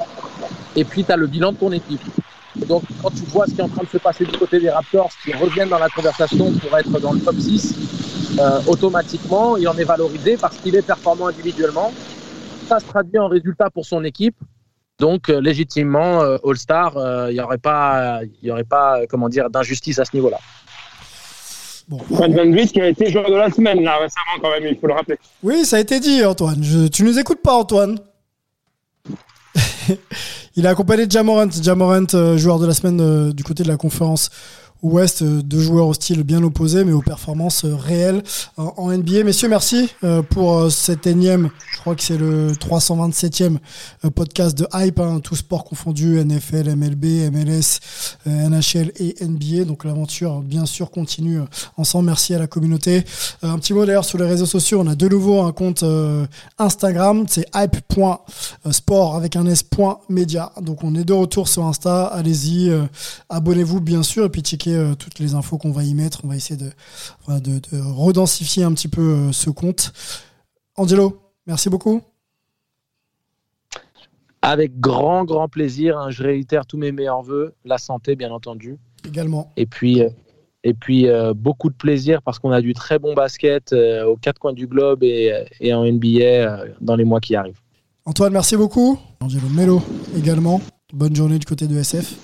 Et puis, tu as le bilan de ton équipe. Donc, quand tu vois ce qui est en train de se passer du côté des Raptors, qui reviennent dans la conversation pour être dans le top 6, euh, automatiquement, il en est valorisé parce qu'il est performant individuellement. Ça se traduit en résultat pour son équipe. Donc, euh, légitimement, euh, All-Star, il n'y aurait pas, y aurait pas comment dire, d'injustice à ce niveau-là. Fred Van Vliet qui a été joueur de la semaine là récemment quand même, il faut le rappeler. Oui, ça a été dit, Antoine. Je- tu nous écoutes pas, Antoine Il est accompagné de Jamorant. Jamorant, euh, joueur de la semaine euh, du côté de la conférence Ouest, euh, deux joueurs au style bien opposé, mais aux performances euh, réelles en, en NBA. Messieurs, merci euh, pour euh, cet énième, je crois que c'est le 327e euh, podcast de Hype, hein, tous sports confondus, NFL, MLB, MLS, euh, NHL et NBA. Donc l'aventure, bien sûr, continue euh, ensemble. Merci à la communauté. Euh, un petit mot d'ailleurs sur les réseaux sociaux. On a de nouveau un compte euh, Instagram, c'est hype.sport avec un s.media. Donc on est de retour sur Insta. Allez-y, euh, abonnez-vous bien sûr et puis checkez euh, toutes les infos qu'on va y mettre. On va essayer de, voilà, de, de redensifier un petit peu euh, ce compte. Angelo, merci beaucoup. Avec grand, grand plaisir. hein, je réitère tous mes meilleurs voeux. La santé, bien entendu. Également. Et puis, euh, et puis euh, beaucoup de plaisir parce qu'on a du très bon basket euh, aux quatre coins du globe et, et en NBA euh, dans les mois qui arrivent. Antoine, merci beaucoup. Angelo Melo également. Bonne journée du côté de SF.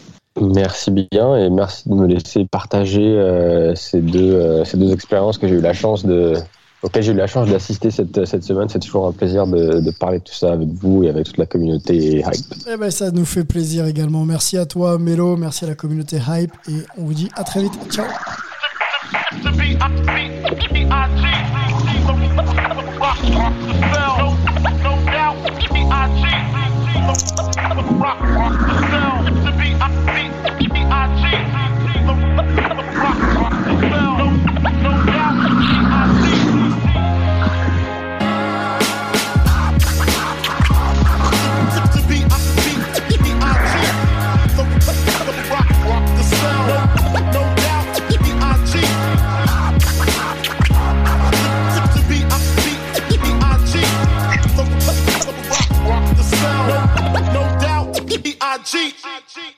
Merci bien et merci de me laisser partager euh, ces, deux, euh, ces deux expériences que j'ai eu la chance de, auxquelles j'ai eu la chance d'assister cette, cette semaine. C'est toujours un plaisir de, de parler de tout ça avec vous et avec toute la communauté Hype. Eh ben, ça nous fait plaisir également. Merci à toi, Melo. Merci à la communauté Hype. Et on vous dit à très vite. Ciao. G-I-G.